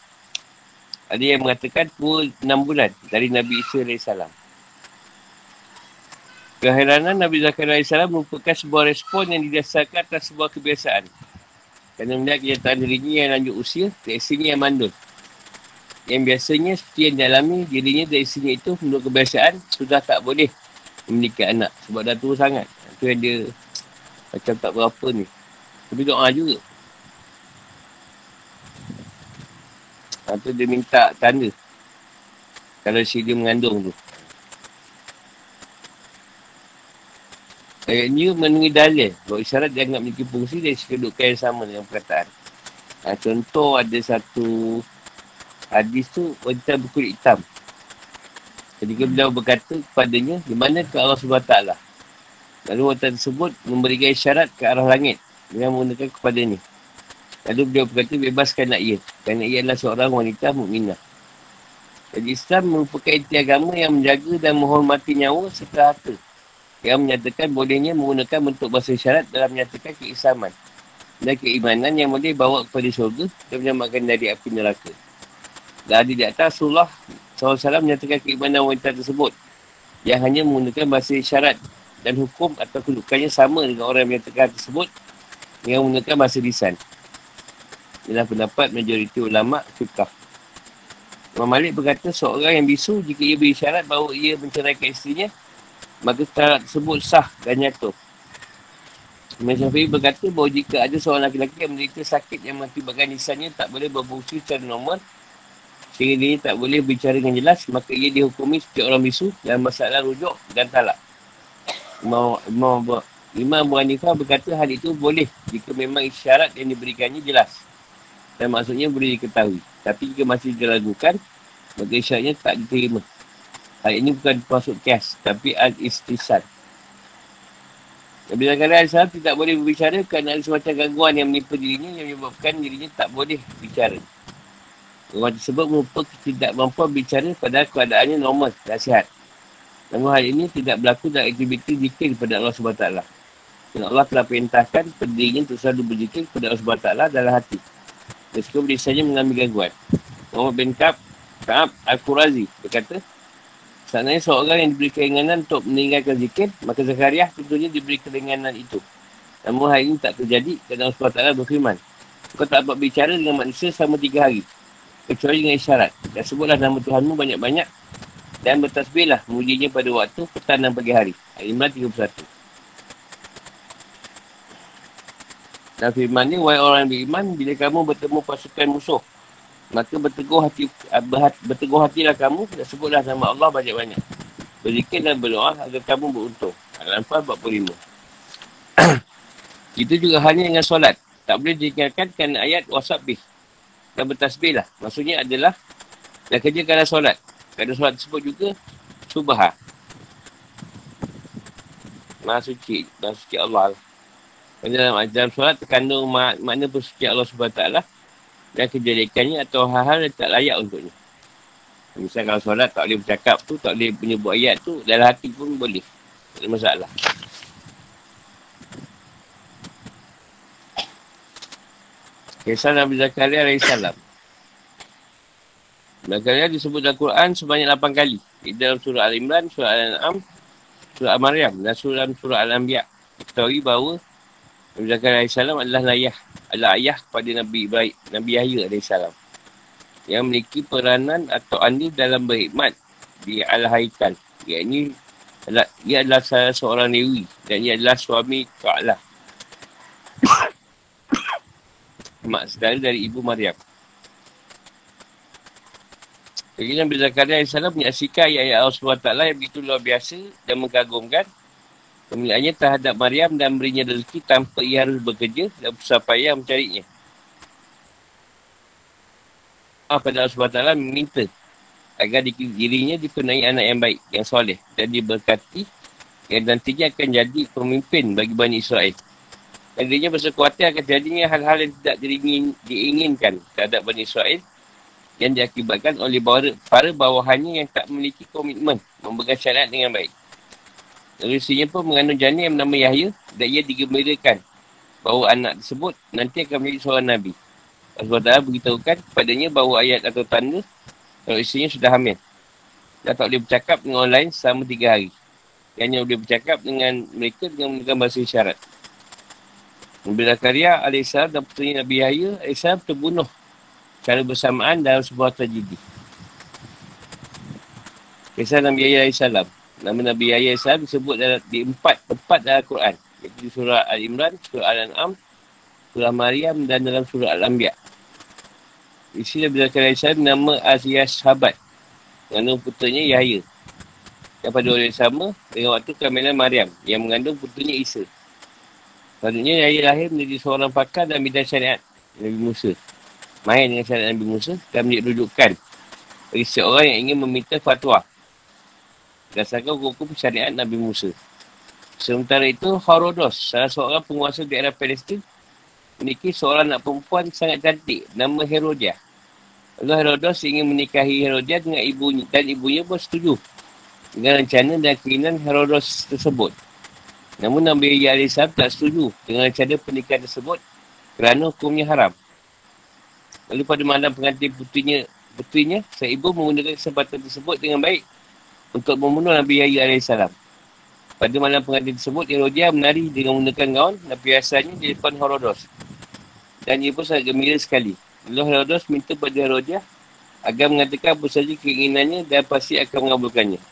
Ada yang mengatakan tua 6 bulan dari Nabi Isa AS. Keheranan Nabi Zakaria AS merupakan sebuah respon yang didasarkan atas sebuah kebiasaan. Kerana melihat kenyataan dirinya yang lanjut usia, reaksinya yang mandul. Yang biasanya seperti yang dialami dirinya dari sini itu menurut kebiasaan sudah tak boleh memiliki anak. Sebab dah tua sangat. Itu yang dia macam tak berapa ni. Tapi doa juga. Atau dia minta tanda. Kalau si dia mengandung tu. Ayat ni menunggu dalil bahawa isyarat dianggap memiliki fungsi dan kedudukan yang sama dengan perkataan. Ha, contoh ada satu hadis tu wanita berkulit hitam. Ketika beliau berkata kepadanya, di mana ke Allah SWT? Lalu wanita tersebut memberikan isyarat ke arah langit dengan menggunakan kepada ni. Lalu beliau berkata, bebaskan nak ia. Kerana ia adalah seorang wanita mukminah. Jadi Islam merupakan inti agama yang menjaga dan menghormati nyawa serta harta yang menyatakan bolehnya menggunakan bentuk bahasa syarat dalam menyatakan keislaman dan keimanan yang boleh bawa kepada syurga dan menyelamatkan dari api neraka. Dan di atas Rasulullah SAW menyatakan keimanan wanita tersebut yang hanya menggunakan bahasa syarat dan hukum atau kedudukannya sama dengan orang yang menyatakan tersebut yang menggunakan bahasa lisan. Inilah pendapat majoriti ulama' fiqah. Imam Malik berkata seorang yang bisu jika ia berisyarat bahawa ia menceraikan isterinya maka syarat tersebut sah dan nyata. Imam Syafi'i berkata bahawa jika ada seorang lelaki yang menderita sakit yang mengakibatkan lisannya tak boleh berfungsi secara normal sehingga dia tak boleh bicara dengan jelas maka ia dihukumi seperti orang bisu dan masalah rujuk dan talak. Imam, Imam, Imam Abu Hanifah berkata hal itu boleh jika memang isyarat yang diberikannya jelas dan maksudnya boleh diketahui. Tapi jika masih diragukan maka isyaratnya tak diterima. Hal ini bukan masuk kias, tapi al-istisad. Nabi Zakaria AS tidak boleh berbicara kerana ada semacam gangguan yang menimpa dirinya yang menyebabkan dirinya tak boleh bicara. Gangguan tersebut merupakan ketidakmampuan bicara pada keadaannya normal dan sihat. Namun hal ini tidak berlaku dalam aktiviti zikir kepada Allah SWT. Dan Allah telah perintahkan pendirinya untuk selalu berzikir kepada Allah SWT dalam hati. Meskipun dia saja mengalami gangguan. Muhammad bin Ka'ab, Ka'ab Al-Qurazi berkata, Seandainya seorang yang diberi keringanan untuk meninggalkan zikir, maka Zakaria tentunya diberi keringanan itu. Namun hal ini tak terjadi kerana Allah SWT berfirman. Kau tak dapat bicara dengan manusia selama tiga hari. Kecuali dengan isyarat. Dan sebutlah nama Tuhanmu banyak-banyak. Dan bertasbihlah mujinya pada waktu petang dan pagi hari. Ayat Imran 31. Dan firman ni, wahai orang yang beriman, bila kamu bertemu pasukan musuh, maka berteguh hati berteguh hatilah kamu dan sebutlah nama Allah banyak-banyak. Berzikir dan berdoa agar kamu beruntung. Al-Anfal 45. Itu juga hanya dengan solat. Tak boleh diingatkan kerana ayat wasabih. Dan bertasbih lah. Maksudnya adalah dan kerana solat. Kerana solat tersebut juga subah. Maha suci. Maha suci Allah. Dalam, dalam solat terkandung mak, makna bersuci Allah SWT dan kejadikannya atau hal-hal yang tak layak untuknya. Misal kalau solat tak boleh bercakap tu, tak boleh menyebut ayat tu, dalam hati pun boleh. Tak ada masalah. Kisah Nabi Zakaria AS. Zakaria disebut dalam Quran sebanyak 8 kali. Di dalam surah Al-Imran, surah Al-An'am, surah Al-Maryam dan surah surah Al-Anbiya. Ketahui bahawa Nabi Zakaria AS adalah ayah, adalah ayah kepada Nabi Ibrahim, Nabi Yahya AS. Yang memiliki peranan atau andil dalam berhikmat di Al-Haikal. Ia ini adalah, ia adalah salah seorang Dewi dan ia adalah suami Ka'lah. mak saudara dari ibu Maryam. Jadi Nabi Zakaria AS menyaksikan ayat-ayat Allah SWT yang begitu luar biasa dan mengagumkan pemilihannya terhadap Maryam dan berinya rezeki tanpa ia harus bekerja dan berusaha payah mencarinya. Allah pada Allah SWT meminta agar dirinya dikenai anak yang baik, yang soleh dan diberkati yang nantinya akan jadi pemimpin bagi Bani Israel. Dan dirinya bersekuatan akan jadinya hal-hal yang tidak diingin, diinginkan terhadap Bani Israel yang diakibatkan oleh para bawahannya yang tak memiliki komitmen memegang syariat dengan baik. Lalu pun mengandung janin yang bernama Yahya dan ia digembirakan bahawa anak tersebut nanti akan menjadi seorang Nabi. Allah SWT beritahukan kepadanya bahawa ayat atau tanda kalau istrinya sudah hamil. Dan tak boleh bercakap dengan orang lain selama tiga hari. Yang hanya boleh bercakap dengan mereka dengan menggunakan bahasa isyarat. Nabi Zakaria AS dan putera Nabi Yahya AS terbunuh secara bersamaan dalam sebuah tragedi. Kisah Nabi Yahya AS. Nama Nabi Yahya AS disebut dalam, di empat tempat dalam Quran. Iaitu di surah Al-Imran, surah Al-An'am, surah Maryam dan dalam surah Al-Anbiya. Isi Nabi Zakaria AS nama Aziyah Sahabat. Mengandung putranya Yahya. Yang pada orang yang sama dengan waktu kehamilan Maryam yang mengandung putranya Isa. Selanjutnya Yahya lahir menjadi seorang pakar dan bidang syariat Nabi Musa main dengan syariat Nabi Musa dan menjadi rujukan bagi seorang yang ingin meminta fatwa berdasarkan hukum syariat Nabi Musa. Sementara itu, Herodos, salah seorang penguasa daerah Palestin, memiliki seorang anak perempuan sangat cantik, nama Herodiah. Lalu Herodos ingin menikahi Herodiah dengan ibunya dan ibunya pun setuju dengan rencana dan keinginan Herodos tersebut. Namun Nabi Yahya tak setuju dengan rencana pernikahan tersebut kerana hukumnya haram. Lalu pada malam pengantin putrinya, putrinya, sang ibu menggunakan kesempatan tersebut dengan baik untuk membunuh Nabi Yahya AS. Pada malam pengantin tersebut, Herodia menari dengan menggunakan gaun dan biasanya di depan Herodos. Dan ia pun sangat gembira sekali. Lalu Herodos minta pada Herodia agar mengatakan apa saja keinginannya dan pasti akan mengabulkannya.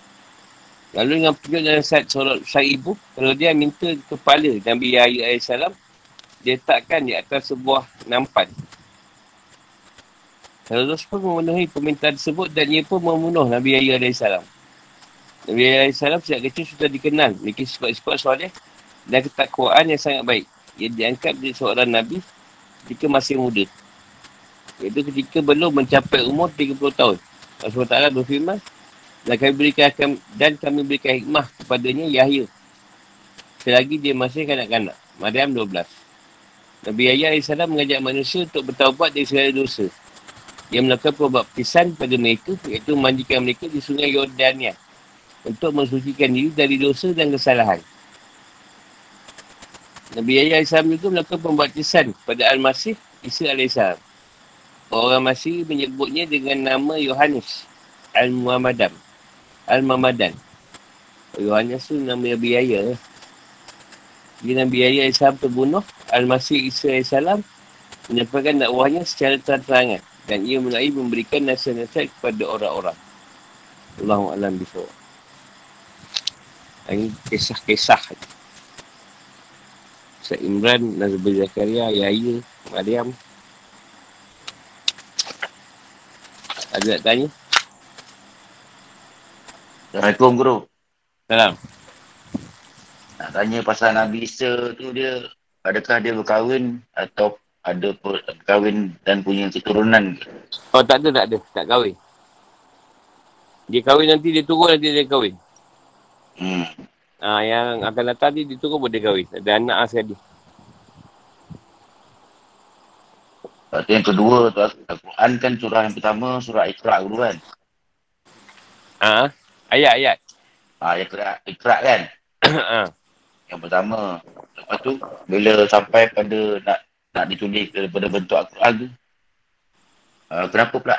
Lalu dengan petunjuk dan saat sang ibu, Herodia minta kepala Nabi Yahya AS diletakkan di atas sebuah nampan Herodos pun memenuhi permintaan tersebut dan ia pun membunuh Nabi Yahya AS. Nabi Yahya AS sejak kecil sudah dikenal memiliki sifat-sifat soleh dan ketakwaan yang sangat baik. Ia diangkat menjadi seorang Nabi ketika masih muda. Iaitu ketika belum mencapai umur 30 tahun. Allah SWT berfirman, dan kami berikan dan kami berikan hikmah kepadanya Yahya. Selagi dia masih kanak-kanak. Maryam 12. Nabi Yahya AS mengajak manusia untuk bertaubat dari segala dosa yang melakukan pembaptisan pada mereka iaitu memandikan mereka di sungai Yordania untuk mensucikan diri dari dosa dan kesalahan. Nabi Yahya AS juga melakukan pembaptisan pada Al-Masih Isa AS. Orang Masih menyebutnya dengan nama Yohanes Al-Muhammadan. Al-Muhammadan. Yohanes tu nama Nabi Yahya. Dia Nabi Yahya AS terbunuh. Al-Masih Isa AS menyampaikan dakwahnya secara terang-terangan dan ia mulai memberikan nasihat-nasihat kepada orang-orang. Allahu alam bisawab. Ini kisah-kisah. Sa Imran, Nazibul Zakaria, Yahya, Maryam. Ada nak tanya? Assalamualaikum Guru. Salam. Nak tanya pasal Nabi Isa tu dia, adakah dia berkahwin atau ada kahwin dan punya keturunan ke? Oh tak ada, tak ada. Tak kahwin. Dia kahwin nanti dia turun nanti dia kahwin. Hmm. Ah, yang akan datang dia, dia turun pun dia kahwin. Ada anak lah sekali. Lepas yang kedua tu Al-Quran kan surah yang pertama surah Iqra' dulu kan? Ah, ayat-ayat. Ah, ayat Iqra' kan? Ah. yang pertama. Lepas tu bila sampai pada nak nak ditulis daripada bentuk Al-Quran tu. Uh, kenapa pula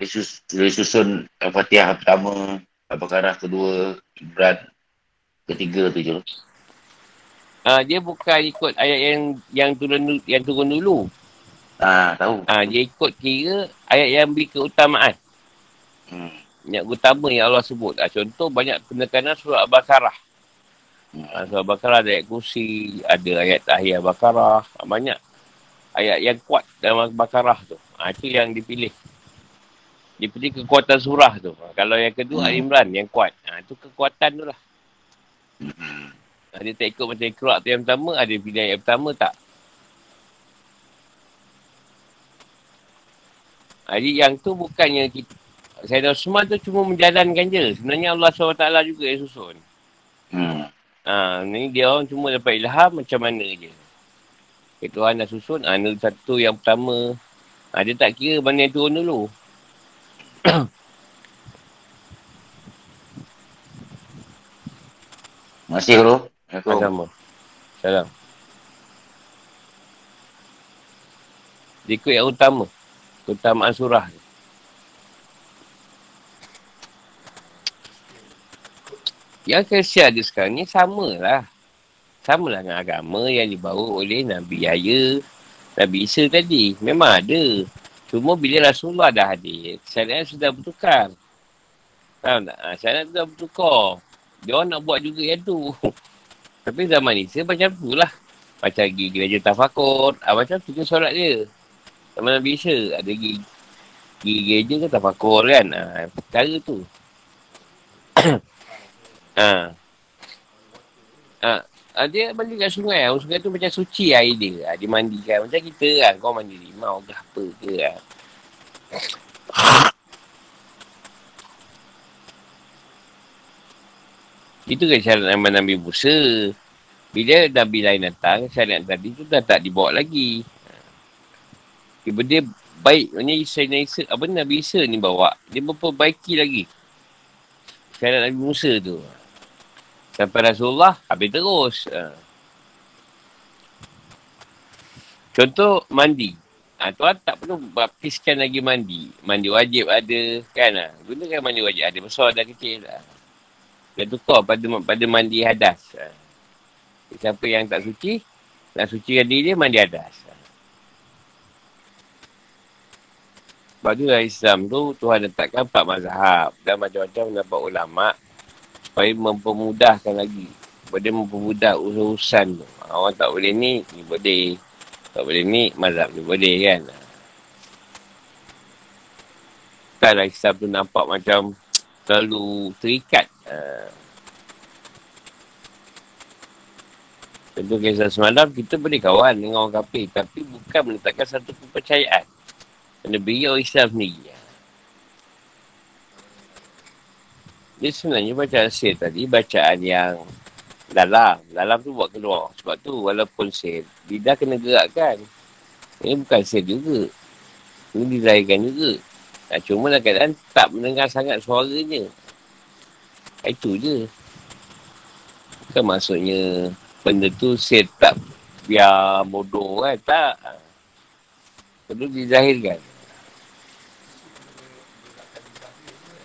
disus, disusun Al-Fatihah pertama, Al-Baqarah kedua, Ibran ketiga tu je. Uh, dia bukan ikut ayat yang yang turun yang turun dulu. Ah, tahu. Ah, uh, dia ikut kira ayat yang beri keutamaan. Hmm. Yang utama yang Allah sebut. Uh, contoh banyak penekanan surah Al-Baqarah. Hmm. Uh, surah Al-Baqarah ada ayat kursi, ada ayat tahiyah Al-Baqarah, banyak. ayat yang kuat dalam Bakarah tu. Ha, itu yang dipilih. Dipilih kekuatan surah tu. Ha, kalau yang kedua, hmm. Imran yang kuat. Ha, itu kekuatan tu lah. Dia tak ikut macam ikhraq tu yang pertama, ada pilih ayat pertama tak? Jadi yang tu bukannya kita, Sayyidina Osman tu cuma menjalankan je. Sebenarnya Allah SWT juga yang susun. Hmm. Ha, ni dia orang cuma dapat ilham macam mana je. Okay, Tuhan dah susun. Ha, satu yang pertama. Ha, dia tak kira mana yang turun dulu. Masih bro. Assalamualaikum. Salam. Dia ikut yang utama. Keutamaan surah ni. Yang kesian dia sekarang ni samalah. Samalah dengan agama yang dibawa oleh Nabi Yahya, Nabi Isa tadi. Memang ada. Cuma bila Rasulullah dah hadir, syariat sudah bertukar. Faham tak? Ha, syariat sudah bertukar. Dia orang nak buat juga yang tu. Tapi zaman Isa macam tu lah. Macam pergi gereja tafakur. Ha, macam tu ke solat dia. Zaman Nabi Isa ada pergi, pergi gereja ke tafakur kan. Ha, cara tu. Ha. Ha. Dia mandi kat sungai. Sungai tu macam suci air dia. Ha. Dia mandikan. Macam kita kan. Kau mandi limau ke apa ke kan. Itu kan syarat nama Nabi Musa. Bila Nabi lain datang, syarat tadi tu dah tak dibawa lagi. Tiba dia baik. Maksudnya Isa, Isa, apa Nabi Isa ni bawa. Dia memperbaiki lagi. Syarat Nabi Musa tu. Sampai Rasulullah, habis terus. Ha. Contoh, mandi. Ha, tuan tak perlu baptiskan lagi mandi. Mandi wajib ada, kan? Ha. Gunakan mandi wajib ada, besar dan kecil. Ha. Dia tukar pada, pada mandi hadas. Ha. Siapa yang tak suci, nak sucikan diri dia, mandi hadas. Ha. Sebab tu Islam tu, Tuhan letakkan empat mazhab dan macam-macam pendapat ulama' supaya mempermudahkan lagi pada mempermudah urusan tu. Orang tak boleh ni, ni boleh. Tak boleh ni, mazhab ni boleh kan. Taklah Islam tu nampak macam terlalu terikat. Ha. Tentu kisah semalam, kita boleh kawan dengan orang kafir. Tapi bukan meletakkan satu kepercayaan. Kena beri orang Islam sendiri. Dia sebenarnya bacaan sir tadi bacaan yang dalam. Dalam tu buat keluar. Sebab tu walaupun sir, lidah kena gerakkan. Ini bukan sir juga. Ini dizahirkan juga. Nah, cuma dalam keadaan tak mendengar sangat suaranya. Itu je. Bukan maksudnya benda tu tak biar bodoh kan. Tak. Perlu dizahirkan.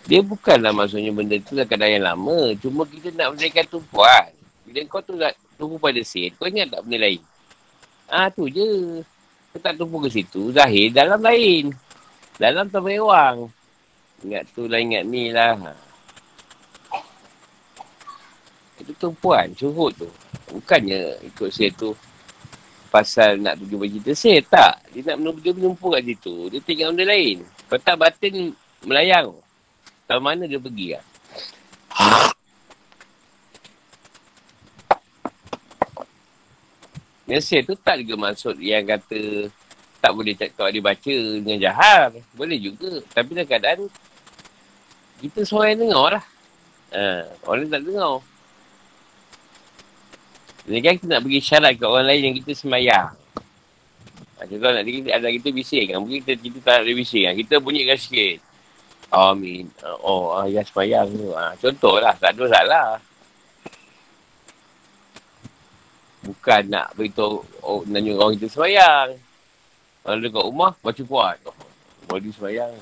Dia bukanlah maksudnya benda tu dah keadaan yang lama. Cuma kita nak menaikkan tumpuan. Bila kau tu nak tumpu pada sin, kau ingat tak benda lain? Ah tu je. Kau tak tumpu ke situ, zahir dalam lain. Dalam tak berewang. Ingat tu lah, ingat ni lah. Ha. Itu tumpuan, surut tu. Bukannya ikut saya tu pasal nak pergi bercerita saya. Tak. Dia nak menumpu kat situ. Dia tinggal benda lain. Kalau tak batin melayang. Tahu mana dia pergi lah. Mesej tu tak juga maksud yang kata tak boleh cakap dia baca dengan jahat. Boleh juga. Tapi dalam keadaan kita seorang yang dengar lah. Ha, orang tak dengar. Jadi kan kita nak bagi syarat ke orang lain yang kita semayang. Ha, contoh nak kita, ada kita bising kan. Mungkin kita, kita tak ada bising kan. Kita bunyikan sikit. Amin. Oh, ah, ya semayang tu. Ah, contohlah, tak ada salah. Bukan nak beritahu oh, nanya orang kita semayang. Kalau dekat rumah, baca kuat. Oh, body semayang.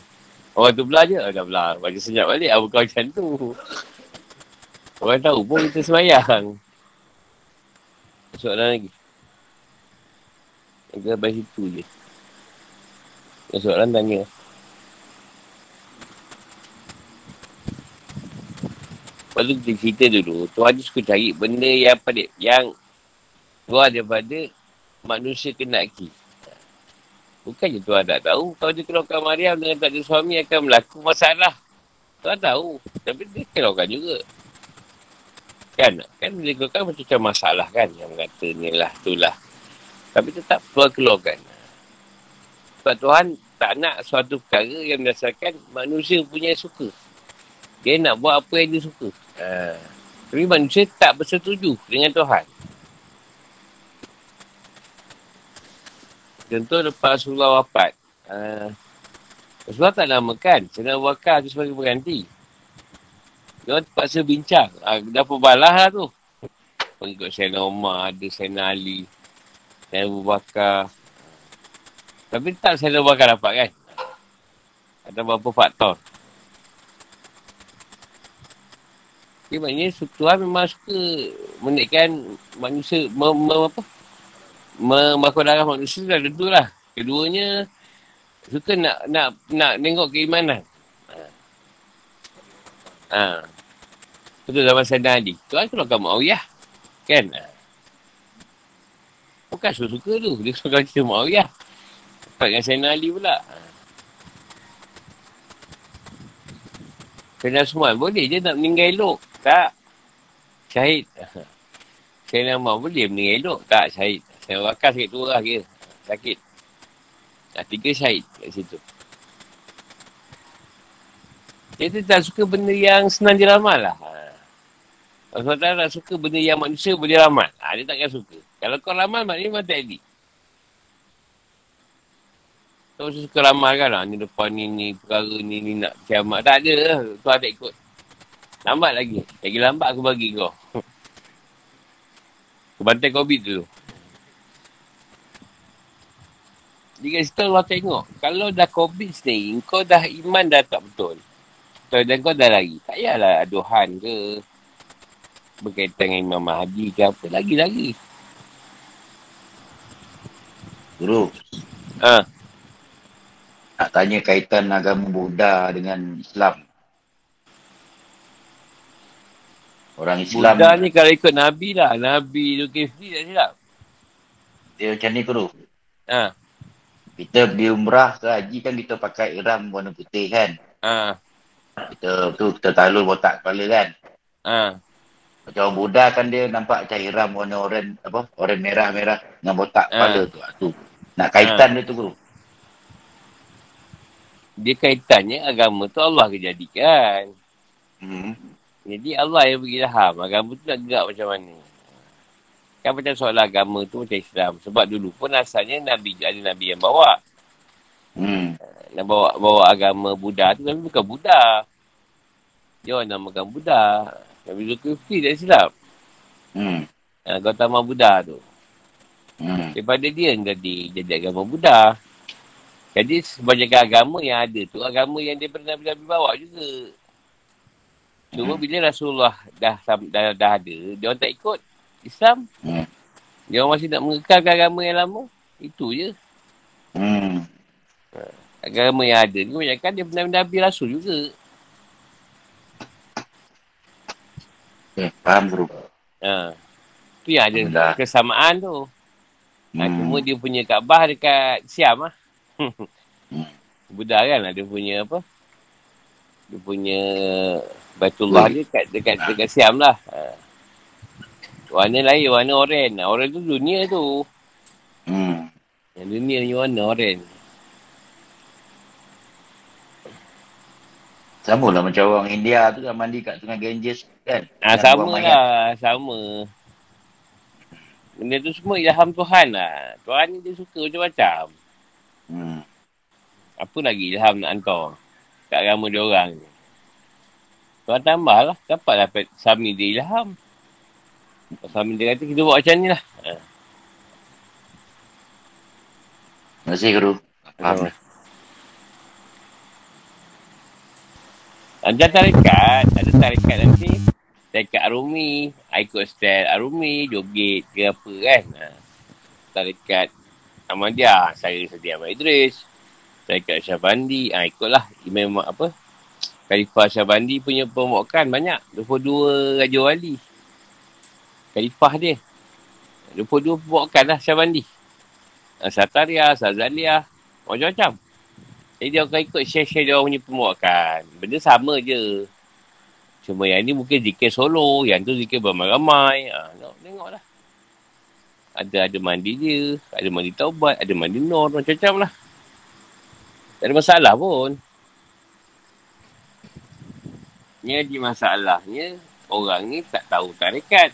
Orang tu belah je, oh, dah belah. Baca senyap balik, ah, bukan macam tu. Orang tahu pun kita semayang. Soalan lagi. Kita sampai situ je. Soalan tanya. Lepas tu kita cerita dulu. Tuhan dia suka cari benda yang pada yang luar daripada manusia kena aki. Bukannya Tuhan tak tahu. Kalau dia keluarkan Maryam dengan tak ada suami akan berlaku masalah. Tuhan tahu. Tapi dia keluarkan juga. Kan? Kan dia keluarkan macam masalah kan. Yang kata ni lah, tu lah. Tapi tetap Tuhan keluarkan. Sebab Tuhan tak nak suatu perkara yang berdasarkan manusia punya suka. Dia nak buat apa yang dia suka. Ha. Tapi manusia tak bersetuju dengan Tuhan. Contoh lepas Rasulullah wafat. Uh, Rasulullah tak namakan. Senang wakar tu sebagai pengganti. Dia orang terpaksa bincang. Uh, dah perbalah lah tu. Pengikut Sayyidina Umar, ada Sayyidina Ali. Sayyidina Abu Bakar. Tapi tak Sayyidina Abu Bakar dapat kan? Ada beberapa faktor. Jadi maknanya Tuhan memang suka menaikkan manusia, me, me, apa? Membakar darah manusia dah tentu lah. Keduanya, suka nak nak nak tengok keimanan. Ha. ha. Betul zaman Sayyidina Ali. Tuhan keluarkan Ma'awiyah. Kan? Ha. Bukan suka-suka tu. Dia suka cerita Ma'awiyah. Dapat dengan Sayyidina Ali pula. Ha. Kena semua. Boleh je nak meninggal elok. Tak. Syahid. Saya nama boleh meninggal elok. Tak, syahid. Saya bakar sakit tu lah kira. Sakit. Dah tiga syahid kat situ. Dia tu tak suka benda yang senang diramal lah. Kalau ha. tak suka benda yang manusia boleh ramal. Ha, dia takkan suka. Kalau kau ramal, maknanya memang tak edit. Kau suka ramal kan lah. Ni depan ni, ni, perkara ni, ni nak kiamat. Tak ada. Tuhan tak ikut. Lambat lagi. Lagi lambat aku bagi kau. Kebantai COVID tu. Jadi kat situ Allah tengok. Kalau dah COVID ni, kau dah iman dah tak betul. Dan kau dah lari. Tak payahlah aduhan ke. Berkaitan dengan Imam Mahdi ke apa. Lagi-lagi. Guru. Ha. Nak tanya kaitan agama Buddha dengan Islam. Orang Islam. Buddha ni kalau ikut Nabi lah. Nabi Zulkifli tak silap. Dia macam ni guru. Ha. Kita pergi umrah ke haji kan kita pakai iram warna putih kan. Ha. Kita tu kita talul botak kepala kan. Ha. Macam orang Buddha kan dia nampak macam iram warna oren apa? Oren merah-merah dengan botak kepala Ha. tu. Ah, tu. Nak kaitan dia tu guru. Dia kaitannya agama tu Allah kejadikan. Hmm. Jadi Allah yang bagi ilham. Agama tu nak gerak macam mana. Kan macam soal agama tu macam Islam. Sebab dulu pun asalnya Nabi ada Nabi yang bawa. Hmm. Nak bawa bawa agama Buddha tu Nabi bukan Buddha. Dia orang namakan Buddha. Nabi Zulkifli tak silap. Hmm. Ha, Gautama Buddha tu. Hmm. Daripada dia yang jadi, jadi agama Buddha. Jadi sebanyak agama yang ada tu, agama yang daripada Nabi-Nabi bawa juga. Cuma Hmm. bila Rasulullah dah, sam- dah, dah ada, dia orang tak ikut Islam. Hmm. Dia orang masih nak mengekalkan agama yang lama. Itu je. Hmm. Agama yang ada ni banyak kan dia Nabi-Nabi Rasul juga. Okay, faham guru. Ha. Tu yang ada Alhamdulillah. kesamaan tu. Ha, Hmm. cuma dia punya Kaabah dekat Siam lah. Hmm. Buddha kan lah. Dia punya apa? Dia punya Baitullah Hmm. dia dekat, dekat, dekat Siam lah. Ha. Warna lain, warna oren. Oren tu dunia tu. Hmm. Yang dunia ni warna oren. Sama lah macam orang India tu kan mandi kat Sungai Ganges kan. Ah, Kan sama mayat. lah. Sama. Benda tu semua ilham Tuhan lah. Tuhan ni dia suka macam-macam. Hmm. Apa lagi ilham nak hantar kat agama dia orang ni. Tuhan tambah lah. Dapatlah pet- Sami dia ilham. Sami dia kata kita buat macam ni lah. Ha. Terima kasih guru. Faham dah. Ada tarikat. Ada tarikat nanti. Tarikat Arumi. Ikut style Arumi. Joget ke apa kan. Ha. Tarikat Ahmadiyah. Saya sedia Ahmad Idris. Tarikat Syabandi. Ha, ikutlah. Imam apa. Khalifah Syabandi punya pembawakan banyak. 22 Raja Wali. Khalifah dia. 22 pembawakan lah Syabandi. Sataria, Sazalia. Macam-macam. Jadi dia akan ikut share-share dia orang punya pembuakan. Benda sama je. Cuma yang ni mungkin zikir solo. Yang tu zikir beramai-ramai. Ha, tengok, tengoklah. Ada ada mandi dia. Ada mandi taubat. Ada mandi nur. Macam-macam lah. Tak ada masalah pun. Jadi masalahnya. Orang ni tak tahu tarikat.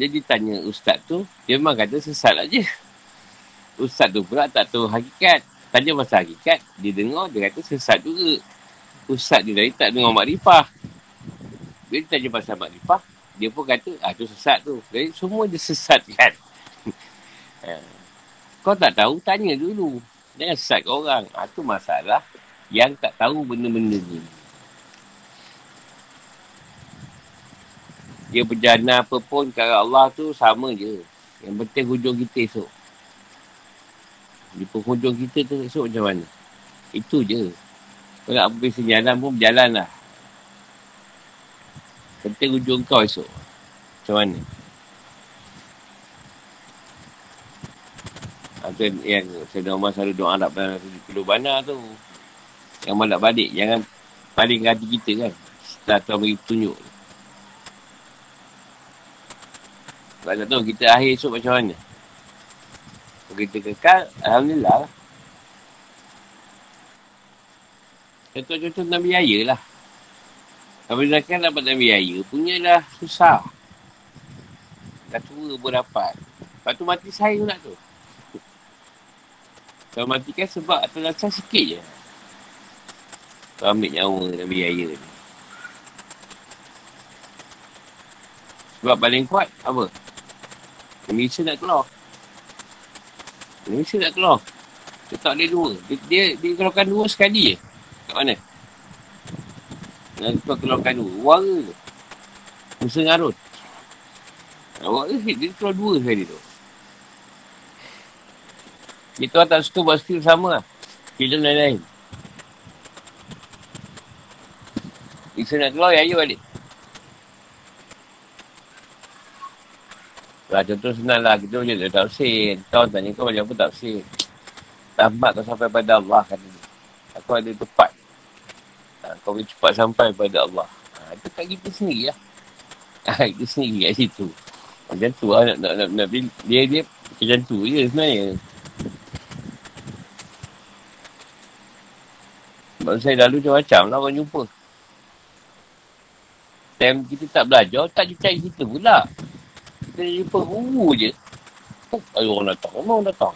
Dia ditanya ustaz tu. Dia memang kata sesat aja. Ustaz tu pula tak tahu hakikat. Tanya pasal hakikat. Dia dengar. Dia kata sesat juga. Ustaz dia tadi tak dengar makrifah. Dia tanya pasal makrifah. Dia pun kata, ah tu sesat tu. Jadi semua dia sesat kan. Ha. Kau tak tahu, tanya dulu. Jangan sesat orang. Ah tu masalah yang tak tahu benda-benda ni. Dia berjana apa pun kalau Allah tu sama je. Yang penting hujung kita esok. Di penghujung kita tu esok macam mana? Itu je. Kau nak pergi sejalan pun berjalan lah. Penting hujung kau esok. Macam mana? Atau yang Sayyidina Umar selalu doa nak pada kilo bana tu. Yang malam balik. Jangan paling hati kita kan. Setelah Tuhan bagi tunjuk. Sebab tak tahu kita akhir esok macam mana. Kita kekal, Alhamdulillah lah. Contoh-contoh Nabi Yaya lah. Nabi Zakir dapat Nabi Yaya, punyalah susah. Dah tua pun dapat. Lepas tu mati saya pula tu. Kalau mati kan sebab atas dasar sikit je. Kau ambil nyawa Nabi Yahya ni. Sebab paling kuat, apa? Isa nak keluar. Nabi Isa nak keluar. Dia tak ada dua. Dia, dia, dia keluarkan dua sekali je. Kat mana? Nabi Isa keluarkan dua. Wara je. Musa Ngarut. Awak ni, dia keluar dua sekali tu. Itu orang tak suka buat skill sama lah. Film lain-lain. Isa nak keluar, ya, ya balik. Lah, contoh senang lah. Kita macam tak tafsir. Kau tanya kau macam apa tafsir. Lambat kau sampai pada Allah kan. Aku ada tepat. Ha, kau boleh cepat sampai pada Allah. Ha, itu kat kita sendiri lah. Ha, kita sendiri kat situ. Macam tu lah. Nak, nak, nak, nak, dia, dia macam tu je sebenarnya. Sebab saya lalu macam-macam lah orang jumpa. Time kita tak belajar, tak cari kita pula. Kita jumpa guru je. Oh, ada orang datang, orang datang.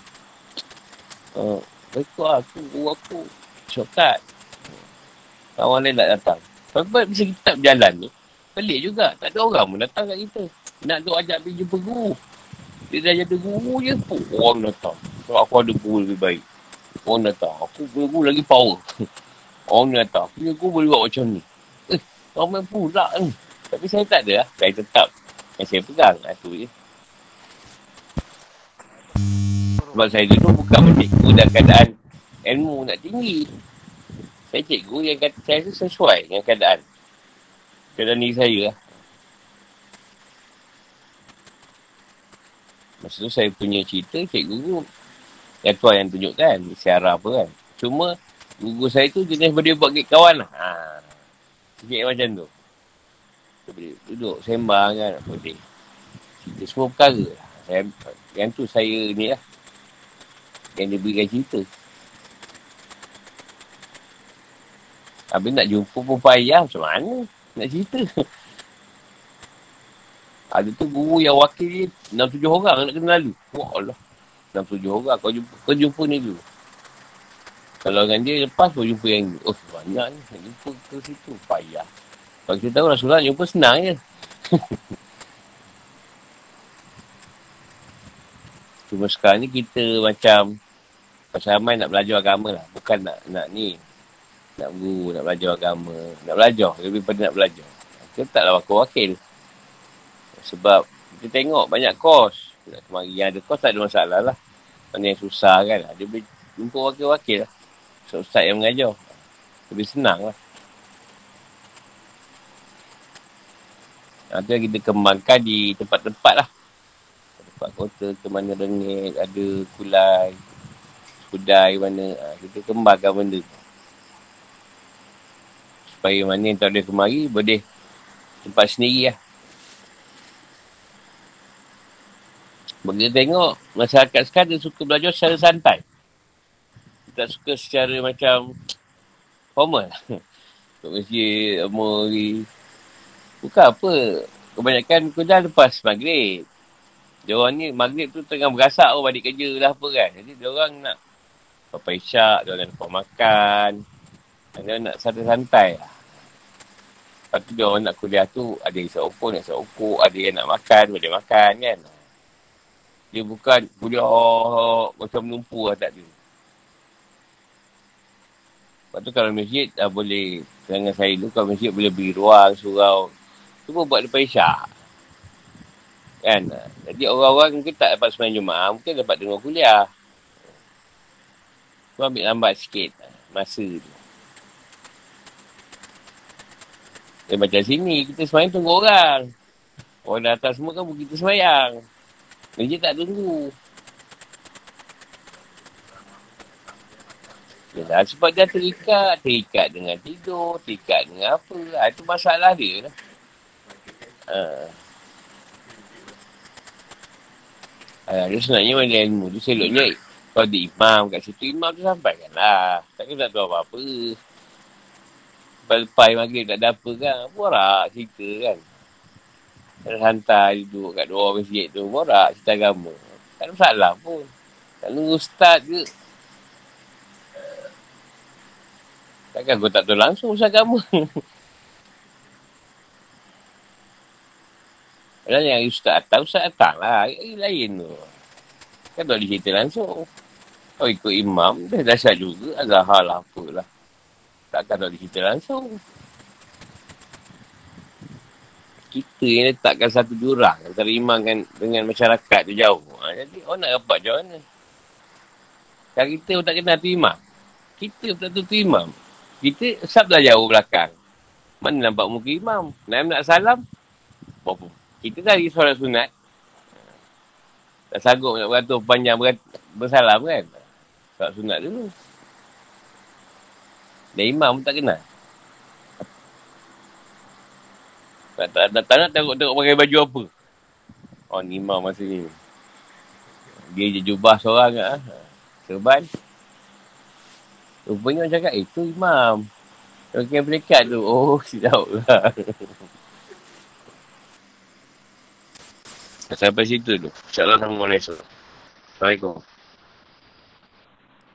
Uh, Baiklah aku, guru aku. Syokat. Kawan lain nak datang. Sebab bisa kita tak berjalan ni, pelik juga. Tak ada orang pun datang kat kita. Nak tu ajak pergi jumpa guru. Dia dah jadi guru je pun. Orang datang. Sebab aku ada guru lebih baik. Orang datang. Aku guru lagi power. Orang ni kata, punya aku boleh buat macam ni. Eh, ramai pula ni. Tapi saya tak ada lah. Saya tetap yang saya pegang. Itu ah, je. Sebab saya dulu bukan mencikgu dan keadaan ilmu nak tinggi. Saya cikgu yang kata saya tu sesuai dengan keadaan. Keadaan diri saya lah. Masa tu saya punya cerita, cikgu tu yang tuan yang tunjukkan, siara apa kan. Cuma Guru saya tu jenis boleh buat gig kawan lah. Ha. Sikit macam tu. Dia boleh duduk sembang kan. Boleh. Cerita semua perkara. Saya, yang tu saya ni lah. Yang dia berikan cerita. Habis nak jumpa pun payah macam mana? Nak cerita. Ada tu guru yang wakil dia 6-7 orang nak kena lalu. Wah Allah. 6-7 orang kau jumpa, kau jumpa ni dulu. Kalau dengan dia lepas pun jumpa yang Oh banyak ni Nak jumpa ke situ Payah Kalau kita tahu Rasulullah jumpa senang je. Cuma sekarang ni kita macam Pasal ramai nak belajar agama lah. Bukan nak nak ni Nak guru Nak belajar agama. Nak belajar Lebih pada nak belajar. Kita taklah wakil-wakil Sebab Kita tengok banyak kos. Yang ada kos tak ada masalah lah. Mana yang susah kan. Dia boleh jumpa wakil-wakil lah. Ustaz yang mengajar. Lebih senang lah. Ada kita kembangkan di tempat-tempat lah. Tempat kota, ke mana rengit, ada kulai. Kudai mana. Ha, kita kembangkan benda tu. Supaya mana yang tak boleh kemari, boleh tempat sendiri lah. Bagi tengok, masyarakat sekarang suka belajar secara santai. Tak suka secara macam formal. Kat masjid, amori. Bukan apa. Kebanyakan kuda lepas maghrib. Dia orang ni maghrib tu tengah berasak oh balik kerja lah apa kan. Jadi dia orang nak apa isyak, dia orang nak makan. Dia orang nak santai-santai lah. Lepas tu dia orang nak kuliah tu ada yang seokok, nak seokok, ada yang nak makan, boleh makan kan. Dia bukan kuliah macam menumpu lah tak ada. Lepas tu kalau masjid dah boleh, dengan saya tu kalau masjid boleh beri ruang, surau. Cuba buat depan isyak. Kan? Jadi orang-orang mungkin tak dapat sembahyang Jumaat, mungkin dapat dengar kuliah. Tu ambil lambat sikit masa tu. Eh macam sini, kita sembahyang tunggu orang. Orang datang semua kan kita sembahyang. Dia tak tunggu. Yalah, sebab dia terikat. Terikat dengan tidur, terikat dengan apa. Ha, itu masalah dia lah. Uh. Uh, dia sebenarnya mana ilmu tu seloknya kalau di imam kat situ, imam tu sampaikan lah. Tak tahu apa-apa. Lepas-lepas maghrib tak ada apa kan. Borak cerita kan. Ada hantar duduk kat dua masjid tu. Borak cerita agama. Tak ada masalah pun. Tak ada ustaz ke. Takkan kau tak tahu langsung usaha agama. Padahal yang ustaz datang, ustaz datang lah. Lain tu. Kan boleh cerita langsung. Kau ikut imam, dah dahsyat juga. Azhar lah apalah. Takkan tak boleh cerita langsung. Kita yang letakkan satu jurang antara imam kan dengan masyarakat tu jauh. Ha, jadi orang nak dapat jauh mana? Kan kita pun tak kenal tu imam. Kita pun tak tahu tu imam. Kita sabda jauh belakang. Mana nampak muka imam? Nak nak salam? Apa kita tadi solat sunat. Tak sanggup nak beratur panjang berat, bersalam kan. Solat sunat dulu. Dan imam pun tak kenal. Tak, tak, tak, tak nak tengok-tengok pakai baju apa. Oh ni imam masa ni. Dia je jubah seorang lah. Serban. Rupanya orang cakap, eh tu imam. Yang tu. Oh, silap lah. Sampai situ tu. InsyaAllah sama Malaysia. Assalamualaikum.